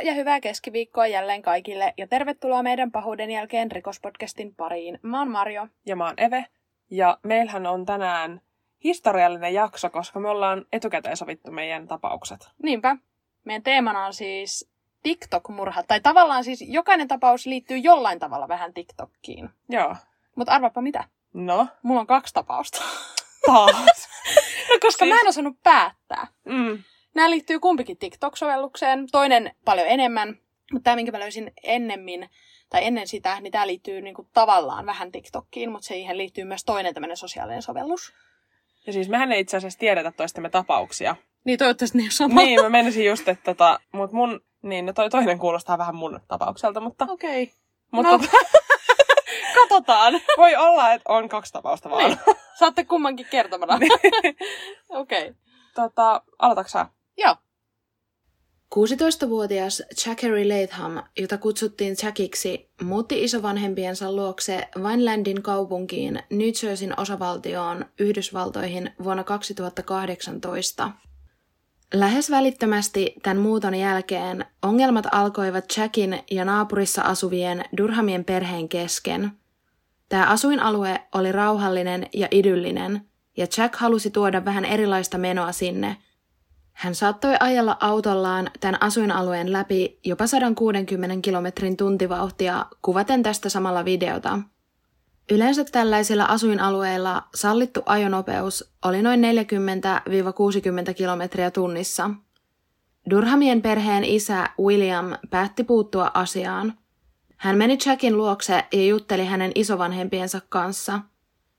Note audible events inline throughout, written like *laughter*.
Moikka ja hyvää keskiviikkoa jälleen kaikille ja tervetuloa meidän pahuuden jälkeen rikospodcastin pariin. Mä oon Marjo. Ja mä oon Eve. Ja meillähän on tänään historiallinen jakso, koska me ollaan etukäteen sovittu meidän tapaukset. Niinpä. Meidän teemana on siis TikTok-murhat. Tai tavallaan siis jokainen tapaus liittyy jollain tavalla vähän TikTokkiin. Joo. Mutta arvapa mitä? No, Mulla on kaksi tapausta. taas. *laughs* No koska Siis- mä en osannut päättää. mm. Nämä liittyy kumpikin TikTok-sovellukseen, toinen paljon enemmän, mutta tämä, minkä mä löysin ennemmin, tai ennen sitä, niin tämä liittyy niinku tavallaan vähän TikTokkiin, mutta siihen liittyy myös toinen tämmöinen sosiaalinen sovellus. Ja siis mehän ei itse asiassa tiedetä toistemme tapauksia. Niin toivottavasti ne ole sama. niin, mä menisin just, että tota, mut mun, niin no toi toinen kuulostaa vähän mun tapaukselta, mutta, Okei. Okay. mutta No. *laughs* Katsotaan. voi olla, että on kaksi tapausta vaan. Niin. Saatte kummankin kertomana. Okei. Okay. tota, aloitatko sä? Joo. 16-vuotias Zachary Latham, jota kutsuttiin Jackiksi, muutti isovanhempiensa luokse Vinelandin kaupunkiin New Jerseyn osavaltioon Yhdysvaltoihin vuonna 2018. Lähes välittömästi tämän muuton jälkeen ongelmat alkoivat Jackin ja naapurissa asuvien Durhamien perheen kesken. Tämä asuinalue oli rauhallinen ja idyllinen, ja Jack halusi tuoda vähän erilaista menoa sinne – hän saattoi ajella autollaan tämän asuinalueen läpi jopa 160 kilometrin tuntivauhtia kuvaten tästä samalla videota. Yleensä tällaisilla asuinalueilla sallittu ajonopeus oli noin 40-60 kilometriä tunnissa. Durhamien perheen isä William päätti puuttua asiaan. Hän meni Jackin luokse ja jutteli hänen isovanhempiensa kanssa.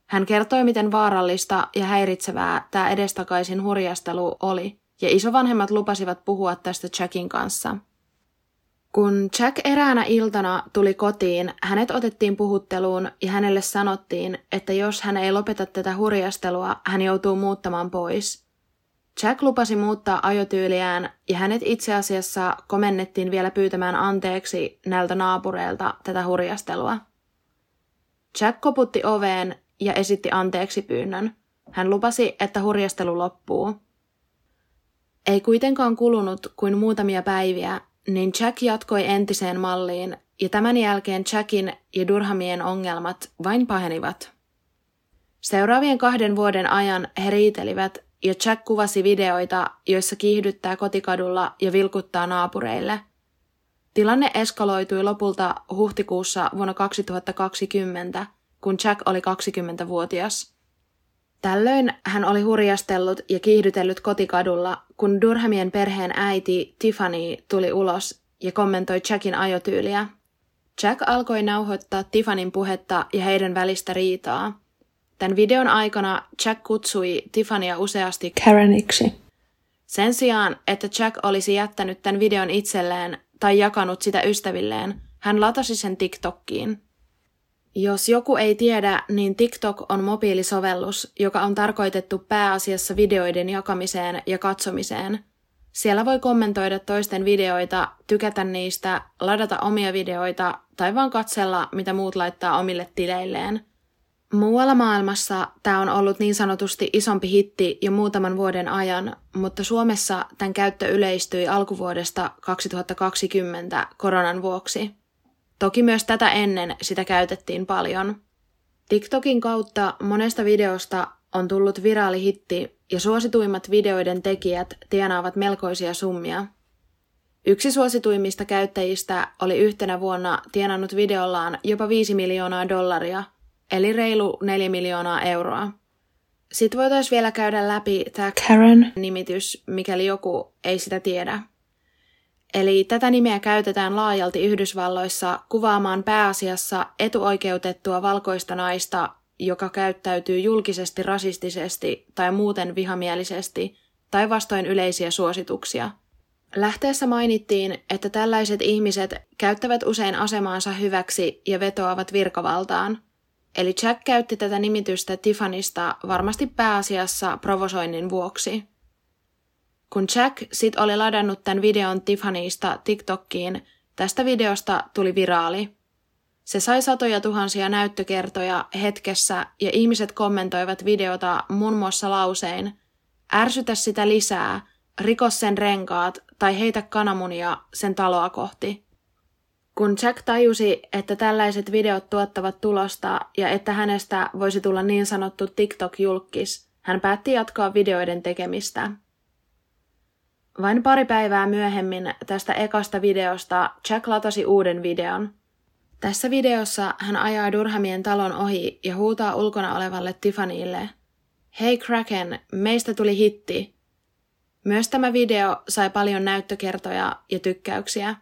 Hän kertoi, miten vaarallista ja häiritsevää tämä edestakaisin hurjastelu oli – ja isovanhemmat lupasivat puhua tästä Jackin kanssa. Kun Jack eräänä iltana tuli kotiin, hänet otettiin puhutteluun ja hänelle sanottiin, että jos hän ei lopeta tätä hurjastelua, hän joutuu muuttamaan pois. Jack lupasi muuttaa ajotyyliään ja hänet itse asiassa komennettiin vielä pyytämään anteeksi näiltä naapureilta tätä hurjastelua. Jack koputti oveen ja esitti anteeksi pyynnön. Hän lupasi, että hurjastelu loppuu. Ei kuitenkaan kulunut kuin muutamia päiviä, niin Jack jatkoi entiseen malliin, ja tämän jälkeen Jackin ja Durhamien ongelmat vain pahenivat. Seuraavien kahden vuoden ajan he riitelivät, ja Jack kuvasi videoita, joissa kiihdyttää kotikadulla ja vilkuttaa naapureille. Tilanne eskaloitui lopulta huhtikuussa vuonna 2020, kun Jack oli 20-vuotias. Tällöin hän oli hurjastellut ja kiihdytellyt kotikadulla, kun Durhamien perheen äiti Tiffany tuli ulos ja kommentoi Jackin ajotyyliä. Jack alkoi nauhoittaa Tiffanyn puhetta ja heidän välistä riitaa. Tämän videon aikana Jack kutsui Tiffanya useasti Kareniksi. Sen sijaan, että Jack olisi jättänyt tämän videon itselleen tai jakanut sitä ystävilleen, hän latasi sen TikTokkiin. Jos joku ei tiedä, niin TikTok on mobiilisovellus, joka on tarkoitettu pääasiassa videoiden jakamiseen ja katsomiseen. Siellä voi kommentoida toisten videoita, tykätä niistä, ladata omia videoita tai vaan katsella, mitä muut laittaa omille tileilleen. Muualla maailmassa tämä on ollut niin sanotusti isompi hitti jo muutaman vuoden ajan, mutta Suomessa tämän käyttö yleistyi alkuvuodesta 2020 koronan vuoksi. Toki myös tätä ennen sitä käytettiin paljon. TikTokin kautta monesta videosta on tullut viraalihitti ja suosituimmat videoiden tekijät tienaavat melkoisia summia. Yksi suosituimmista käyttäjistä oli yhtenä vuonna tienannut videollaan jopa 5 miljoonaa dollaria, eli reilu 4 miljoonaa euroa. Sitten voitaisiin vielä käydä läpi tämä Karen-nimitys, mikäli joku ei sitä tiedä. Eli tätä nimeä käytetään laajalti Yhdysvalloissa kuvaamaan pääasiassa etuoikeutettua valkoista naista, joka käyttäytyy julkisesti rasistisesti tai muuten vihamielisesti tai vastoin yleisiä suosituksia. Lähteessä mainittiin, että tällaiset ihmiset käyttävät usein asemaansa hyväksi ja vetoavat virkavaltaan. Eli Jack käytti tätä nimitystä Tiffanista varmasti pääasiassa provosoinnin vuoksi. Kun Jack sit oli ladannut tämän videon Tiffanysta TikTokkiin, tästä videosta tuli viraali. Se sai satoja tuhansia näyttökertoja hetkessä ja ihmiset kommentoivat videota muun muassa lausein Ärsytä sitä lisää, rikos sen renkaat tai heitä kananmunia sen taloa kohti. Kun Jack tajusi, että tällaiset videot tuottavat tulosta ja että hänestä voisi tulla niin sanottu TikTok-julkis, hän päätti jatkaa videoiden tekemistä. Vain pari päivää myöhemmin tästä ekasta videosta Jack latasi uuden videon. Tässä videossa hän ajaa Durhamien talon ohi ja huutaa ulkona olevalle Tiffanylle. Hei Kraken, meistä tuli hitti. Myös tämä video sai paljon näyttökertoja ja tykkäyksiä.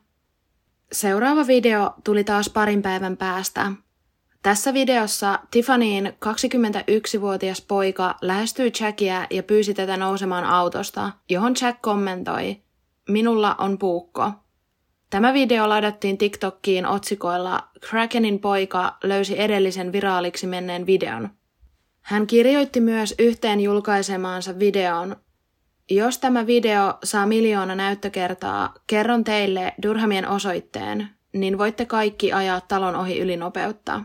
Seuraava video tuli taas parin päivän päästä. Tässä videossa Tiffanyin 21-vuotias poika lähestyi Jackia ja pyysi tätä nousemaan autosta, johon Jack kommentoi, minulla on puukko. Tämä video ladattiin TikTokkiin otsikoilla Krakenin poika löysi edellisen viraaliksi menneen videon. Hän kirjoitti myös yhteen julkaisemaansa videon, jos tämä video saa miljoona näyttökertaa, kerron teille Durhamien osoitteen, niin voitte kaikki ajaa talon ohi ylinopeutta.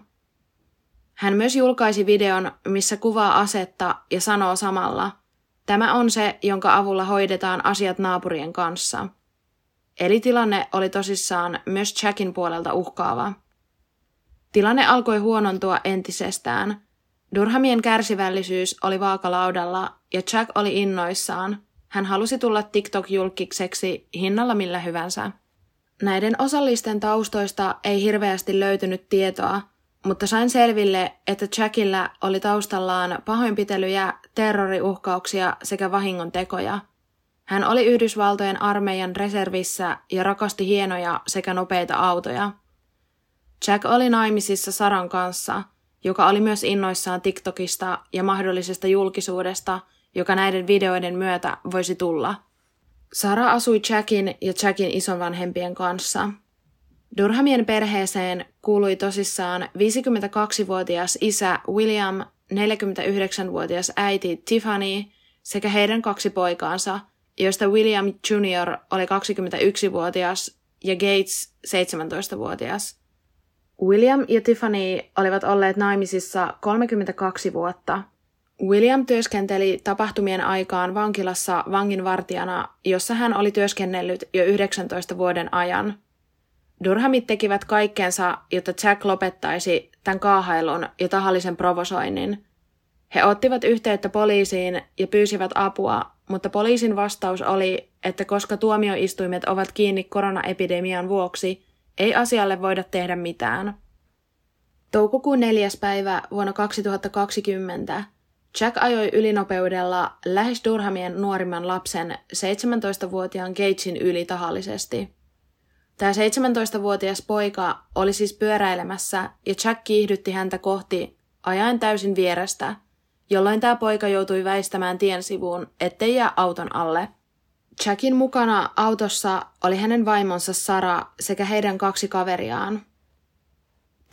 Hän myös julkaisi videon, missä kuvaa asetta ja sanoo samalla, tämä on se, jonka avulla hoidetaan asiat naapurien kanssa. Eli tilanne oli tosissaan myös Jackin puolelta uhkaava. Tilanne alkoi huonontua entisestään. Durhamien kärsivällisyys oli vaakalaudalla ja Jack oli innoissaan, hän halusi tulla TikTok-julkikseksi hinnalla millä hyvänsä. Näiden osallisten taustoista ei hirveästi löytynyt tietoa, mutta sain selville, että Jackillä oli taustallaan pahoinpitelyjä, terroriuhkauksia sekä vahingon tekoja. Hän oli Yhdysvaltojen armeijan reservissä ja rakasti hienoja sekä nopeita autoja. Jack oli naimisissa Saran kanssa, joka oli myös innoissaan TikTokista ja mahdollisesta julkisuudesta – joka näiden videoiden myötä voisi tulla. Sara asui Jackin ja Jackin isonvanhempien kanssa. Durhamien perheeseen kuului tosissaan 52-vuotias isä William, 49-vuotias äiti Tiffany sekä heidän kaksi poikaansa, joista William Jr. oli 21-vuotias ja Gates 17-vuotias. William ja Tiffany olivat olleet naimisissa 32 vuotta – William työskenteli tapahtumien aikaan vankilassa vanginvartijana, jossa hän oli työskennellyt jo 19 vuoden ajan. Durhamit tekivät kaikkensa, jotta Jack lopettaisi tämän kaahailun ja tahallisen provosoinnin. He ottivat yhteyttä poliisiin ja pyysivät apua, mutta poliisin vastaus oli, että koska tuomioistuimet ovat kiinni koronaepidemian vuoksi, ei asialle voida tehdä mitään. Toukokuun neljäs päivä vuonna 2020 Jack ajoi ylinopeudella lähes Durhamien nuorimman lapsen 17-vuotiaan Gatesin yli tahallisesti. Tämä 17-vuotias poika oli siis pyöräilemässä ja Jack kiihdytti häntä kohti ajaen täysin vierestä, jolloin tämä poika joutui väistämään tien sivuun, ettei jää auton alle. Jackin mukana autossa oli hänen vaimonsa Sara sekä heidän kaksi kaveriaan –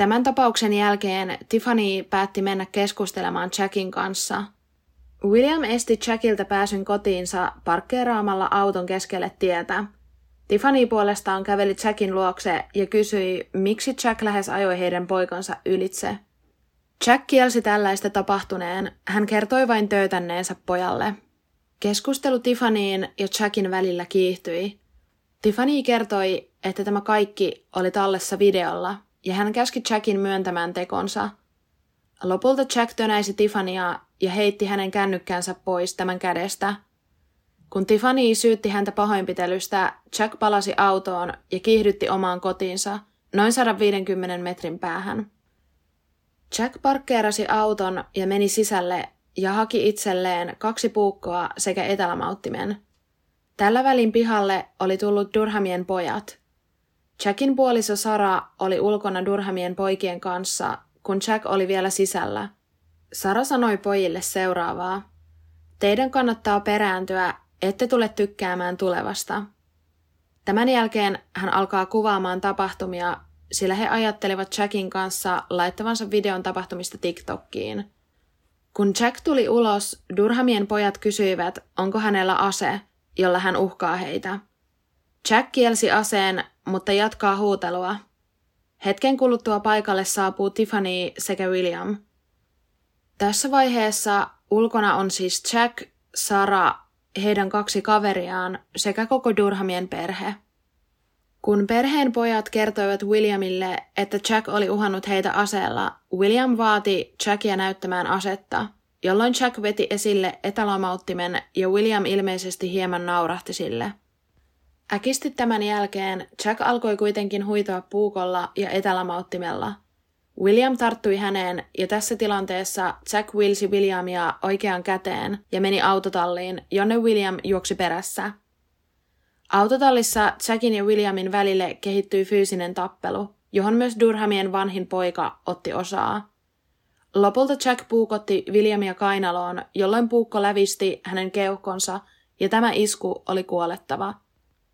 Tämän tapauksen jälkeen Tiffany päätti mennä keskustelemaan Jackin kanssa. William esti Jackilta pääsyn kotiinsa parkkeeraamalla auton keskelle tietä. Tiffany puolestaan käveli Jackin luokse ja kysyi, miksi Jack lähes ajoi heidän poikansa ylitse. Jack kielsi tällaista tapahtuneen, hän kertoi vain töötänneensä pojalle. Keskustelu Tiffanyin ja Jackin välillä kiihtyi. Tiffany kertoi, että tämä kaikki oli tallessa videolla – ja hän käski Jackin myöntämään tekonsa. Lopulta Jack tönäisi Tiffania ja heitti hänen kännykkänsä pois tämän kädestä. Kun Tiffany syytti häntä pahoinpitelystä, Jack palasi autoon ja kiihdytti omaan kotiinsa noin 150 metrin päähän. Jack parkkeerasi auton ja meni sisälle ja haki itselleen kaksi puukkoa sekä etelämauttimen. Tällä välin pihalle oli tullut Durhamien pojat – Jackin puoliso Sara oli ulkona Durhamien poikien kanssa, kun Jack oli vielä sisällä. Sara sanoi pojille seuraavaa. Teidän kannattaa perääntyä, ette tule tykkäämään tulevasta. Tämän jälkeen hän alkaa kuvaamaan tapahtumia, sillä he ajattelivat Jackin kanssa laittavansa videon tapahtumista TikTokkiin. Kun Jack tuli ulos, Durhamien pojat kysyivät, onko hänellä ase, jolla hän uhkaa heitä. Jack kielsi aseen mutta jatkaa huutelua. Hetken kuluttua paikalle saapuu Tiffany sekä William. Tässä vaiheessa ulkona on siis Jack, Sara heidän kaksi kaveriaan sekä koko Durhamien perhe. Kun perheen pojat kertoivat Williamille, että Jack oli uhannut heitä aseella, William vaati Jackia näyttämään asetta, jolloin Jack veti esille etälomauttimen ja William ilmeisesti hieman naurahti sille. Äkisti tämän jälkeen Jack alkoi kuitenkin huitoa puukolla ja etälamauttimella. William tarttui häneen ja tässä tilanteessa Jack wilsi Williamia oikeaan käteen ja meni autotalliin, jonne William juoksi perässä. Autotallissa Jackin ja Williamin välille kehittyi fyysinen tappelu, johon myös Durhamien vanhin poika otti osaa. Lopulta Jack puukotti Williamia kainaloon, jolloin puukko lävisti hänen keuhkonsa ja tämä isku oli kuolettava.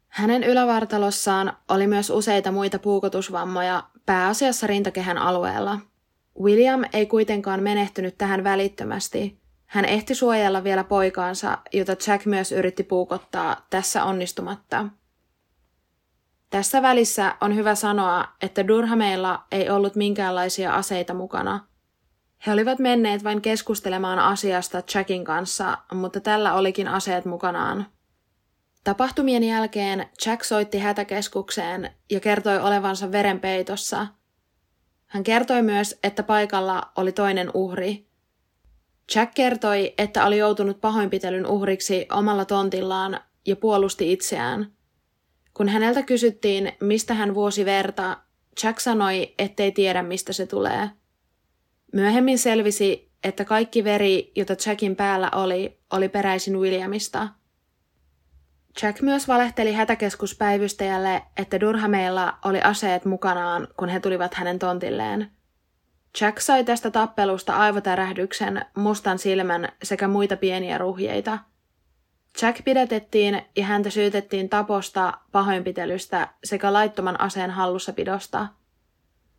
Hänen ylävartalossaan oli myös useita muita puukotusvammoja, pääasiassa rintakehän alueella. William ei kuitenkaan menehtynyt tähän välittömästi. Hän ehti suojella vielä poikaansa, jota Jack myös yritti puukottaa, tässä onnistumatta. Tässä välissä on hyvä sanoa, että Durhameilla ei ollut minkäänlaisia aseita mukana. He olivat menneet vain keskustelemaan asiasta Jackin kanssa, mutta tällä olikin aseet mukanaan. Tapahtumien jälkeen Jack soitti hätäkeskukseen ja kertoi olevansa verenpeitossa. Hän kertoi myös, että paikalla oli toinen uhri. Jack kertoi, että oli joutunut pahoinpitelyn uhriksi omalla tontillaan ja puolusti itseään. Kun häneltä kysyttiin, mistä hän vuosi verta, Jack sanoi, ettei tiedä, mistä se tulee. Myöhemmin selvisi, että kaikki veri, jota Jackin päällä oli, oli peräisin Williamista – Jack myös valehteli hätäkeskuspäivystäjälle, että Durhameilla oli aseet mukanaan, kun he tulivat hänen tontilleen. Jack sai tästä tappelusta aivotärähdyksen, mustan silmän sekä muita pieniä ruhjeita. Jack pidätettiin ja häntä syytettiin taposta, pahoinpitelystä sekä laittoman aseen hallussapidosta.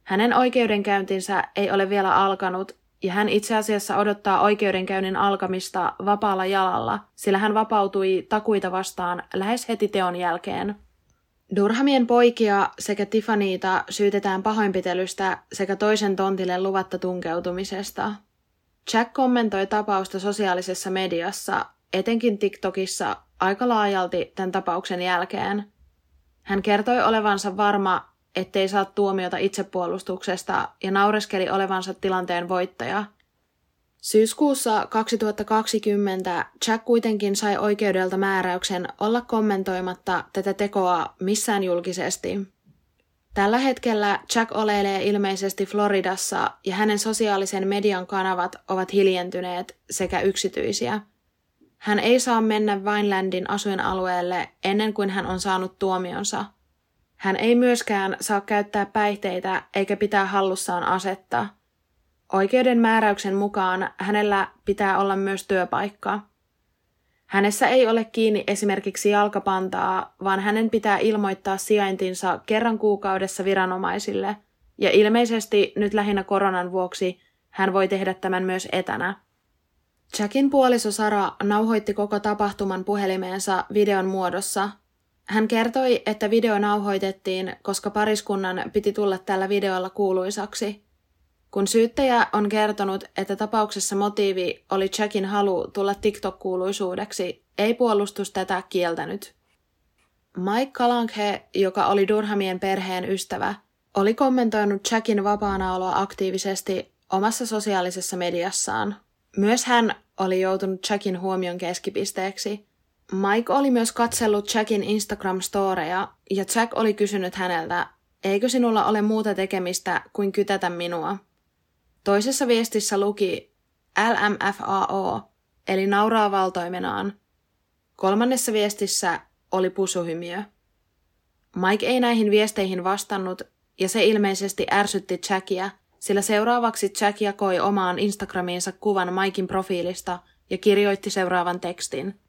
Hänen oikeudenkäyntinsä ei ole vielä alkanut ja hän itse asiassa odottaa oikeudenkäynnin alkamista vapaalla jalalla, sillä hän vapautui takuita vastaan lähes heti teon jälkeen. Durhamien poikia sekä Tiffanyta syytetään pahoinpitelystä sekä toisen tontille luvatta tunkeutumisesta. Jack kommentoi tapausta sosiaalisessa mediassa, etenkin TikTokissa, aika laajalti tämän tapauksen jälkeen. Hän kertoi olevansa varma, ettei saa tuomiota itsepuolustuksesta ja naureskeli olevansa tilanteen voittaja. Syyskuussa 2020 Jack kuitenkin sai oikeudelta määräyksen olla kommentoimatta tätä tekoa missään julkisesti. Tällä hetkellä Jack oleilee ilmeisesti Floridassa ja hänen sosiaalisen median kanavat ovat hiljentyneet sekä yksityisiä. Hän ei saa mennä Vinelandin asuinalueelle ennen kuin hän on saanut tuomionsa – hän ei myöskään saa käyttää päihteitä eikä pitää hallussaan asetta. Oikeuden määräyksen mukaan hänellä pitää olla myös työpaikka. Hänessä ei ole kiinni esimerkiksi jalkapantaa, vaan hänen pitää ilmoittaa sijaintinsa kerran kuukaudessa viranomaisille, ja ilmeisesti nyt lähinnä koronan vuoksi hän voi tehdä tämän myös etänä. Jackin puoliso Sara nauhoitti koko tapahtuman puhelimeensa videon muodossa, hän kertoi, että video nauhoitettiin, koska pariskunnan piti tulla tällä videolla kuuluisaksi. Kun syyttäjä on kertonut, että tapauksessa motiivi oli Jackin halu tulla TikTok-kuuluisuudeksi, ei puolustus tätä kieltänyt. Mike Kalankhe, joka oli Durhamien perheen ystävä, oli kommentoinut Jackin vapaanaoloa aktiivisesti omassa sosiaalisessa mediassaan. Myös hän oli joutunut Jackin huomion keskipisteeksi – Mike oli myös katsellut Jackin Instagram-storeja ja Jack oli kysynyt häneltä, eikö sinulla ole muuta tekemistä kuin kytätä minua. Toisessa viestissä luki LMFAO, eli nauraa valtoimenaan. Kolmannessa viestissä oli pusuhymiö. Mike ei näihin viesteihin vastannut, ja se ilmeisesti ärsytti Jackia, sillä seuraavaksi Jack jakoi omaan Instagramiinsa kuvan Maikin profiilista ja kirjoitti seuraavan tekstin –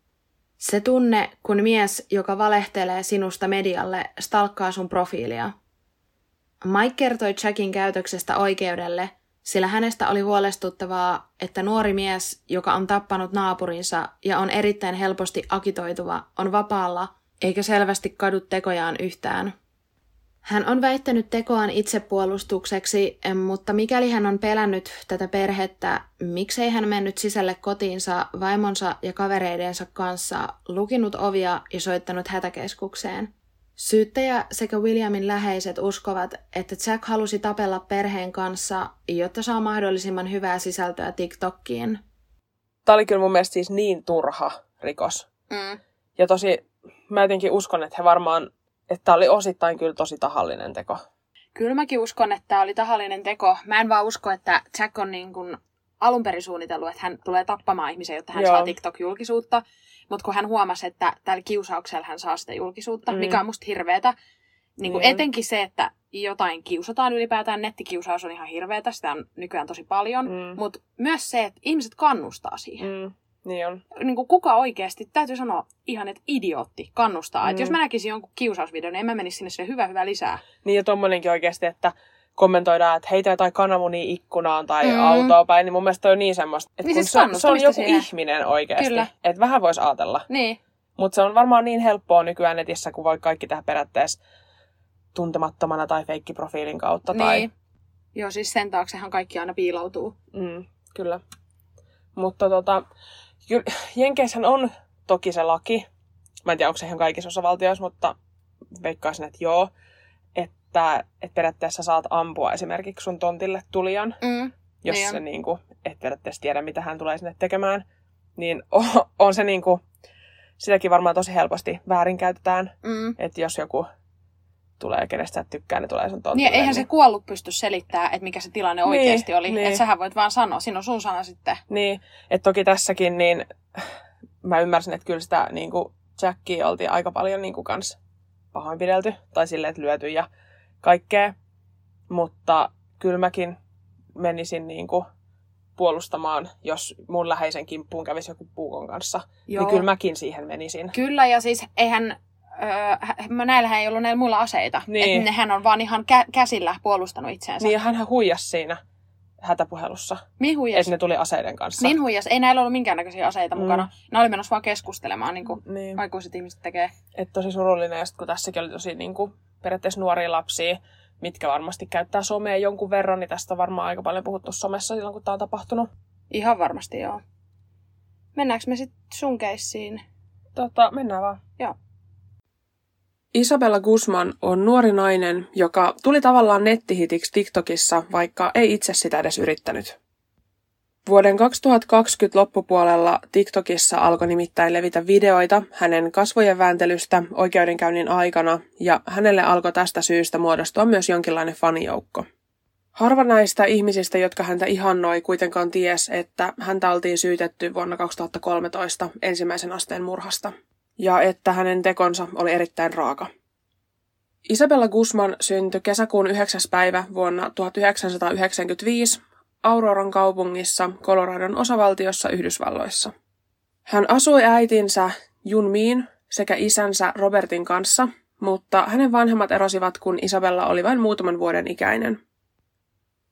se tunne, kun mies, joka valehtelee sinusta medialle, stalkkaa sun profiilia. Mike kertoi Jackin käytöksestä oikeudelle, sillä hänestä oli huolestuttavaa, että nuori mies, joka on tappanut naapurinsa ja on erittäin helposti akitoituva, on vapaalla eikä selvästi kadu tekojaan yhtään. Hän on väittänyt tekoaan itsepuolustukseksi, mutta mikäli hän on pelännyt tätä perhettä, miksei hän mennyt sisälle kotiinsa vaimonsa ja kavereidensa kanssa, lukinut ovia ja soittanut hätäkeskukseen? Syyttäjä sekä Williamin läheiset uskovat, että Jack halusi tapella perheen kanssa, jotta saa mahdollisimman hyvää sisältöä TikTokkiin. Tämä oli kyllä mun mielestä siis niin turha rikos. Mm. Ja tosi, mä jotenkin uskon, että he varmaan, että tämä oli osittain kyllä tosi tahallinen teko. Kyllä mäkin uskon, että tämä oli tahallinen teko. Mä en vaan usko, että Jack on niin kuin alun perin suunnitellut, että hän tulee tappamaan ihmisiä, jotta hän Joo. saa TikTok-julkisuutta. Mutta kun hän huomasi, että tällä kiusauksella hän saa sitä julkisuutta, mm. mikä on musta hirveetä. Niin kuin mm. Etenkin se, että jotain kiusataan ylipäätään. Nettikiusaus on ihan hirveätä, sitä on nykyään tosi paljon. Mm. Mutta myös se, että ihmiset kannustaa siihen. Mm. Niin on. Niin kuin kuka oikeasti, täytyy sanoa ihan, että idiootti kannustaa. Mm. Että jos mä näkisin jonkun kiusausvideon, niin en mä menisi sinne sille hyvä, hyvä lisää. Niin ja tommonenkin oikeasti, että kommentoidaan, että heitä jotain kananmunia ikkunaan tai mm. autoa päin, niin mun mielestä toi on niin semmoista, että niin kun siis se, se on joku siihen. ihminen oikeasti, että vähän voisi ajatella. Niin. Mutta se on varmaan niin helppoa nykyään netissä, kun voi kaikki tehdä periaatteessa tuntemattomana tai feikkiprofiilin kautta. Niin. Tai... Joo, siis sen taaksehan kaikki aina piiloutuu. Mm, kyllä. Mutta tota, Jenkeissähän on toki se laki, mä en tiedä onko se ihan kaikissa osavaltioissa, mutta veikkaisin, että joo, että, että periaatteessa saat ampua esimerkiksi sun tontille tulijan, mm, jos niin se niin kuin, et periaatteessa tiedä, mitä hän tulee sinne tekemään, niin on, on se niin kuin, sitäkin varmaan tosi helposti väärinkäytetään, mm. että jos joku tulee, kenestä sä tykkää, niin tulee sun tontille. Niin, eihän niin... se kuollut pysty selittämään, että mikä se tilanne niin, oikeasti oli. Niin. Että sähän voit vaan sanoa, siinä on sun sana sitten. Niin, että toki tässäkin, niin mä ymmärsin, että kyllä sitä niin kuin Jackia oltiin aika paljon niin kuin kans pahoinpidelty, tai silleen, että lyöty ja kaikkea. Mutta kyllä mäkin menisin niin kuin puolustamaan, jos mun läheisen kimppuun kävisi joku puukon kanssa. Niin Joo. Niin kyllä mäkin siihen menisin. Kyllä, ja siis eihän öö, näillähän ei ollut näillä muilla aseita. Niin. Että nehän on vaan ihan kä- käsillä puolustanut itseensä. Niin, hän huijas siinä hätäpuhelussa. Mihin huijas? Että ne tuli aseiden kanssa. Niin huijas. Ei näillä ollut minkäännäköisiä aseita mm. mukana. Ne oli menossa vaan keskustelemaan, niin kuin niin. aikuiset ihmiset tekee. Että tosi surullinen, ja sit, kun tässäkin oli tosi niin kuin, periaatteessa nuoria lapsia, mitkä varmasti käyttää somea jonkun verran, niin tästä on varmaan aika paljon puhuttu somessa silloin, kun tämä on tapahtunut. Ihan varmasti, joo. Mennäänkö me sitten sun keissiin? Tota, mennään vaan. Joo. Isabella Guzman on nuori nainen, joka tuli tavallaan nettihitiksi TikTokissa, vaikka ei itse sitä edes yrittänyt. Vuoden 2020 loppupuolella TikTokissa alkoi nimittäin levitä videoita hänen kasvojen vääntelystä oikeudenkäynnin aikana, ja hänelle alkoi tästä syystä muodostua myös jonkinlainen fanijoukko. Harva näistä ihmisistä, jotka häntä ihannoi, kuitenkaan ties, että häntä oltiin syytetty vuonna 2013 ensimmäisen asteen murhasta – ja että hänen tekonsa oli erittäin raaka. Isabella Guzman syntyi kesäkuun 9. päivä vuonna 1995 Auroran kaupungissa Coloradon osavaltiossa Yhdysvalloissa. Hän asui äitinsä Junmiin sekä isänsä Robertin kanssa, mutta hänen vanhemmat erosivat, kun Isabella oli vain muutaman vuoden ikäinen.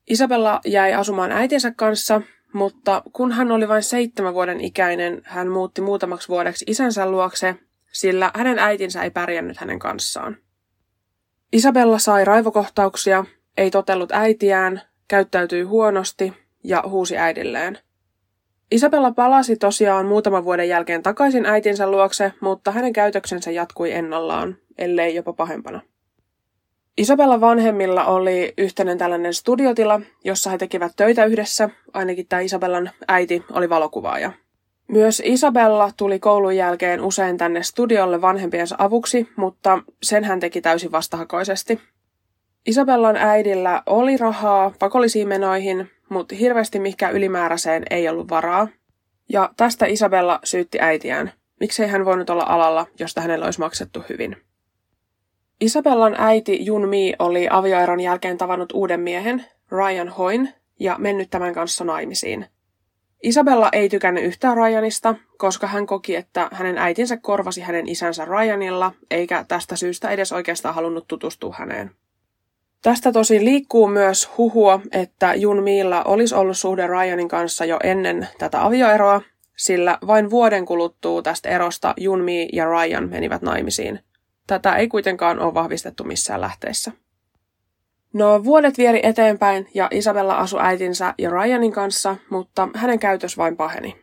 Isabella jäi asumaan äitinsä kanssa, mutta kun hän oli vain seitsemän vuoden ikäinen, hän muutti muutamaksi vuodeksi isänsä luokse, sillä hänen äitinsä ei pärjännyt hänen kanssaan. Isabella sai raivokohtauksia, ei totellut äitiään, käyttäytyi huonosti ja huusi äidilleen. Isabella palasi tosiaan muutaman vuoden jälkeen takaisin äitinsä luokse, mutta hänen käytöksensä jatkui ennallaan, ellei jopa pahempana. Isabella vanhemmilla oli yhteinen tällainen studiotila, jossa he tekivät töitä yhdessä, ainakin tämä Isabellan äiti oli valokuvaaja. Myös Isabella tuli koulun jälkeen usein tänne studiolle vanhempiensa avuksi, mutta sen hän teki täysin vastahakoisesti. Isabellan äidillä oli rahaa pakollisiin menoihin, mutta hirveästi mikä ylimääräiseen ei ollut varaa. Ja tästä Isabella syytti äitiään. Miksei hän voinut olla alalla, josta hänellä olisi maksettu hyvin. Isabellan äiti Jun Mi oli avioeron jälkeen tavannut uuden miehen, Ryan Hoin, ja mennyt tämän kanssa naimisiin. Isabella ei tykännyt yhtään Ryanista, koska hän koki, että hänen äitinsä korvasi hänen isänsä Ryanilla, eikä tästä syystä edes oikeastaan halunnut tutustua häneen. Tästä tosi liikkuu myös huhua, että Jun Miilla olisi ollut suhde Ryanin kanssa jo ennen tätä avioeroa, sillä vain vuoden kuluttua tästä erosta Junmi ja Ryan menivät naimisiin. Tätä ei kuitenkaan ole vahvistettu missään lähteessä. No vuodet vieri eteenpäin ja Isabella asui äitinsä ja Ryanin kanssa, mutta hänen käytös vain paheni.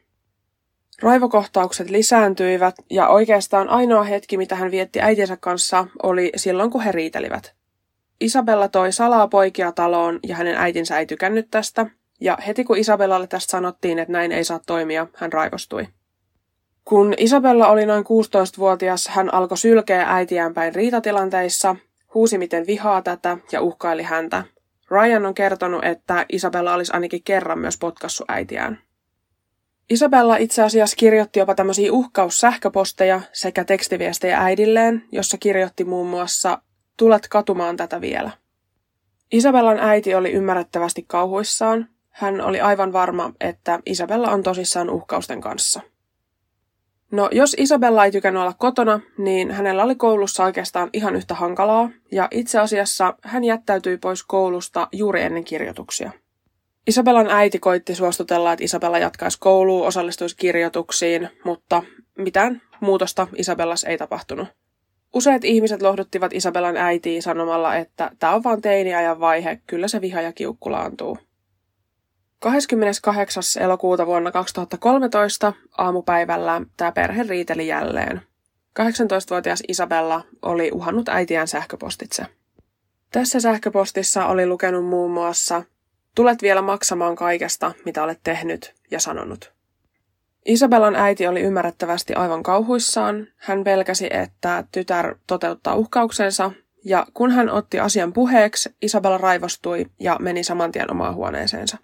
Raivokohtaukset lisääntyivät ja oikeastaan ainoa hetki, mitä hän vietti äitinsä kanssa, oli silloin, kun he riitelivät. Isabella toi salaa poikia taloon ja hänen äitinsä ei tykännyt tästä, ja heti kun Isabellalle tästä sanottiin, että näin ei saa toimia, hän raivostui. Kun Isabella oli noin 16-vuotias, hän alkoi sylkeä äitiään päin riitatilanteissa, huusi miten vihaa tätä ja uhkaili häntä. Ryan on kertonut, että Isabella olisi ainakin kerran myös potkassut äitiään. Isabella itse asiassa kirjoitti jopa tämmöisiä uhkaussähköposteja sekä tekstiviestejä äidilleen, jossa kirjoitti muun muassa Tulet katumaan tätä vielä. Isabellan äiti oli ymmärrettävästi kauhuissaan. Hän oli aivan varma, että Isabella on tosissaan uhkausten kanssa. No, jos Isabella ei tykännyt olla kotona, niin hänellä oli koulussa oikeastaan ihan yhtä hankalaa, ja itse asiassa hän jättäytyi pois koulusta juuri ennen kirjoituksia. Isabellan äiti koitti suostutella, että Isabella jatkaisi kouluun, osallistuisi kirjoituksiin, mutta mitään muutosta Isabellas ei tapahtunut. Useat ihmiset lohduttivat Isabellan äitiin sanomalla, että tämä on vain teiniajan vaihe, kyllä se viha ja kiukku laantuu. 28. elokuuta vuonna 2013 aamupäivällä tämä perhe riiteli jälleen. 18-vuotias Isabella oli uhannut äitiään sähköpostitse. Tässä sähköpostissa oli lukenut muun muassa, tulet vielä maksamaan kaikesta, mitä olet tehnyt ja sanonut. Isabellan äiti oli ymmärrettävästi aivan kauhuissaan. Hän pelkäsi, että tytär toteuttaa uhkauksensa, ja kun hän otti asian puheeksi, Isabella raivostui ja meni saman tien omaan huoneeseensa.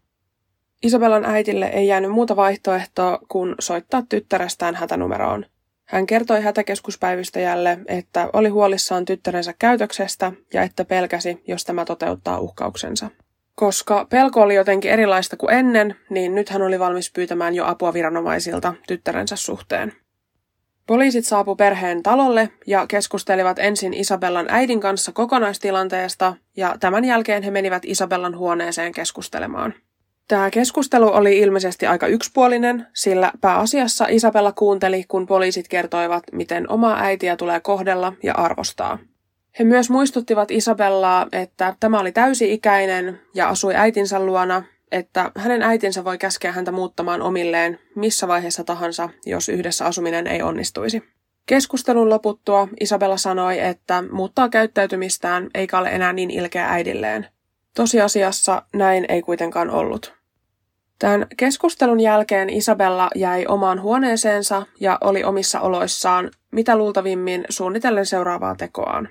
Isabellan äitille ei jäänyt muuta vaihtoehtoa kuin soittaa tyttärestään hätänumeroon. Hän kertoi hätäkeskuspäivystäjälle, että oli huolissaan tyttärensä käytöksestä ja että pelkäsi, jos tämä toteuttaa uhkauksensa. Koska pelko oli jotenkin erilaista kuin ennen, niin nyt hän oli valmis pyytämään jo apua viranomaisilta tyttärensä suhteen. Poliisit saapu perheen talolle ja keskustelivat ensin Isabellan äidin kanssa kokonaistilanteesta ja tämän jälkeen he menivät Isabellan huoneeseen keskustelemaan. Tämä keskustelu oli ilmeisesti aika yksipuolinen, sillä pääasiassa Isabella kuunteli, kun poliisit kertoivat, miten omaa äitiä tulee kohdella ja arvostaa. He myös muistuttivat Isabellaa, että tämä oli täysi-ikäinen ja asui äitinsä luona, että hänen äitinsä voi käskeä häntä muuttamaan omilleen missä vaiheessa tahansa, jos yhdessä asuminen ei onnistuisi. Keskustelun loputtua Isabella sanoi, että muuttaa käyttäytymistään eikä ole enää niin ilkeä äidilleen. Tosiasiassa näin ei kuitenkaan ollut. Tämän keskustelun jälkeen Isabella jäi omaan huoneeseensa ja oli omissa oloissaan, mitä luultavimmin suunnitellen seuraavaa tekoaan.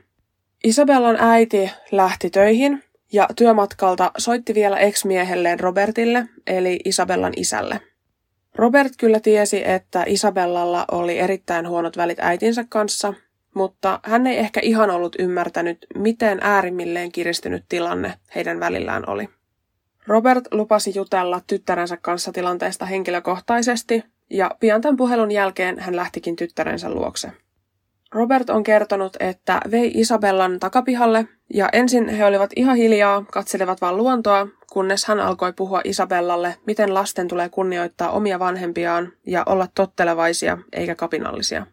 Isabellan äiti lähti töihin ja työmatkalta soitti vielä ex-miehelleen Robertille, eli Isabellan isälle. Robert kyllä tiesi, että Isabellalla oli erittäin huonot välit äitinsä kanssa, mutta hän ei ehkä ihan ollut ymmärtänyt, miten äärimmilleen kiristynyt tilanne heidän välillään oli. Robert lupasi jutella tyttärensä kanssa tilanteesta henkilökohtaisesti, ja pian tämän puhelun jälkeen hän lähtikin tyttärensä luokse. Robert on kertonut, että vei Isabellan takapihalle ja ensin he olivat ihan hiljaa, katselevat vain luontoa, kunnes hän alkoi puhua Isabellalle, miten lasten tulee kunnioittaa omia vanhempiaan ja olla tottelevaisia eikä kapinallisia.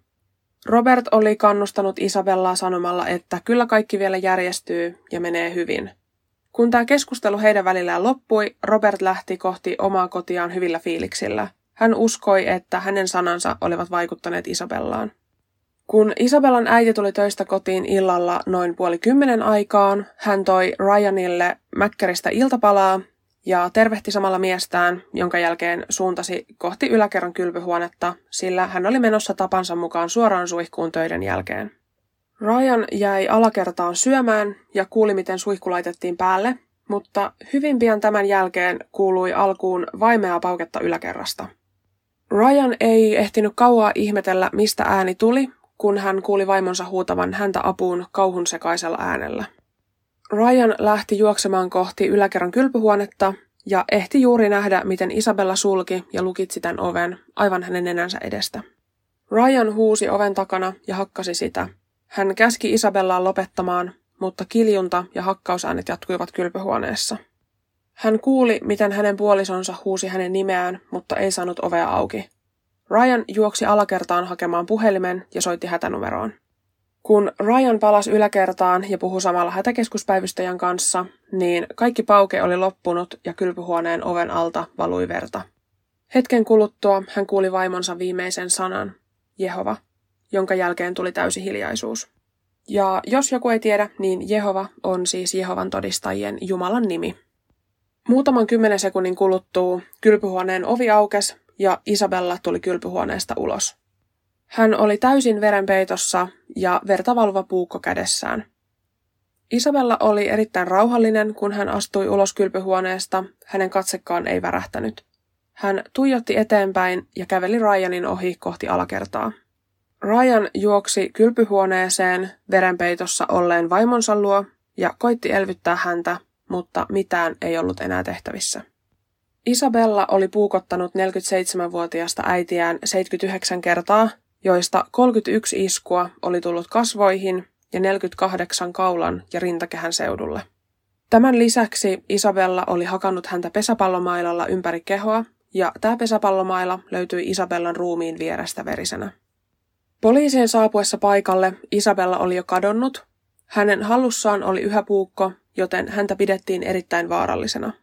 Robert oli kannustanut Isabellaa sanomalla, että kyllä kaikki vielä järjestyy ja menee hyvin. Kun tämä keskustelu heidän välillään loppui, Robert lähti kohti omaa kotiaan hyvillä fiiliksillä. Hän uskoi, että hänen sanansa olivat vaikuttaneet Isabellaan. Kun Isabellan äiti tuli töistä kotiin illalla noin puoli kymmenen aikaan, hän toi Ryanille Mäkkäristä iltapalaa ja tervehti samalla miestään, jonka jälkeen suuntasi kohti yläkerran kylpyhuonetta, sillä hän oli menossa tapansa mukaan suoraan suihkuun töiden jälkeen. Ryan jäi alakertaan syömään ja kuuli, miten suihku laitettiin päälle, mutta hyvin pian tämän jälkeen kuului alkuun vaimea pauketta yläkerrasta. Ryan ei ehtinyt kauaa ihmetellä, mistä ääni tuli, kun hän kuuli vaimonsa huutavan häntä apuun kauhun sekaisella äänellä. Ryan lähti juoksemaan kohti yläkerran kylpyhuonetta ja ehti juuri nähdä, miten Isabella sulki ja lukitsi tämän oven aivan hänen nenänsä edestä. Ryan huusi oven takana ja hakkasi sitä. Hän käski Isabellaa lopettamaan, mutta kiljunta ja hakkausäänet jatkuivat kylpyhuoneessa. Hän kuuli, miten hänen puolisonsa huusi hänen nimeään, mutta ei saanut ovea auki. Ryan juoksi alakertaan hakemaan puhelimen ja soitti hätänumeroon. Kun Ryan palasi yläkertaan ja puhui samalla hätäkeskuspäivystäjän kanssa, niin kaikki pauke oli loppunut ja kylpyhuoneen oven alta valui verta. Hetken kuluttua hän kuuli vaimonsa viimeisen sanan, Jehova, jonka jälkeen tuli täysi hiljaisuus. Ja jos joku ei tiedä, niin Jehova on siis Jehovan todistajien Jumalan nimi. Muutaman kymmenen sekunnin kuluttua kylpyhuoneen ovi aukesi ja Isabella tuli kylpyhuoneesta ulos. Hän oli täysin verenpeitossa ja verta valuva puukko kädessään. Isabella oli erittäin rauhallinen, kun hän astui ulos kylpyhuoneesta. Hänen katsekaan ei värähtänyt. Hän tuijotti eteenpäin ja käveli Ryanin ohi kohti alakertaa. Ryan juoksi kylpyhuoneeseen verenpeitossa olleen vaimonsa luo ja koitti elvyttää häntä, mutta mitään ei ollut enää tehtävissä. Isabella oli puukottanut 47-vuotiaasta äitiään 79 kertaa, joista 31 iskua oli tullut kasvoihin ja 48 kaulan ja rintakehän seudulle. Tämän lisäksi Isabella oli hakannut häntä pesäpallomailalla ympäri kehoa, ja tämä pesäpallomaila löytyi Isabellan ruumiin vierestä verisenä. Poliisien saapuessa paikalle Isabella oli jo kadonnut. Hänen hallussaan oli yhä puukko, joten häntä pidettiin erittäin vaarallisena.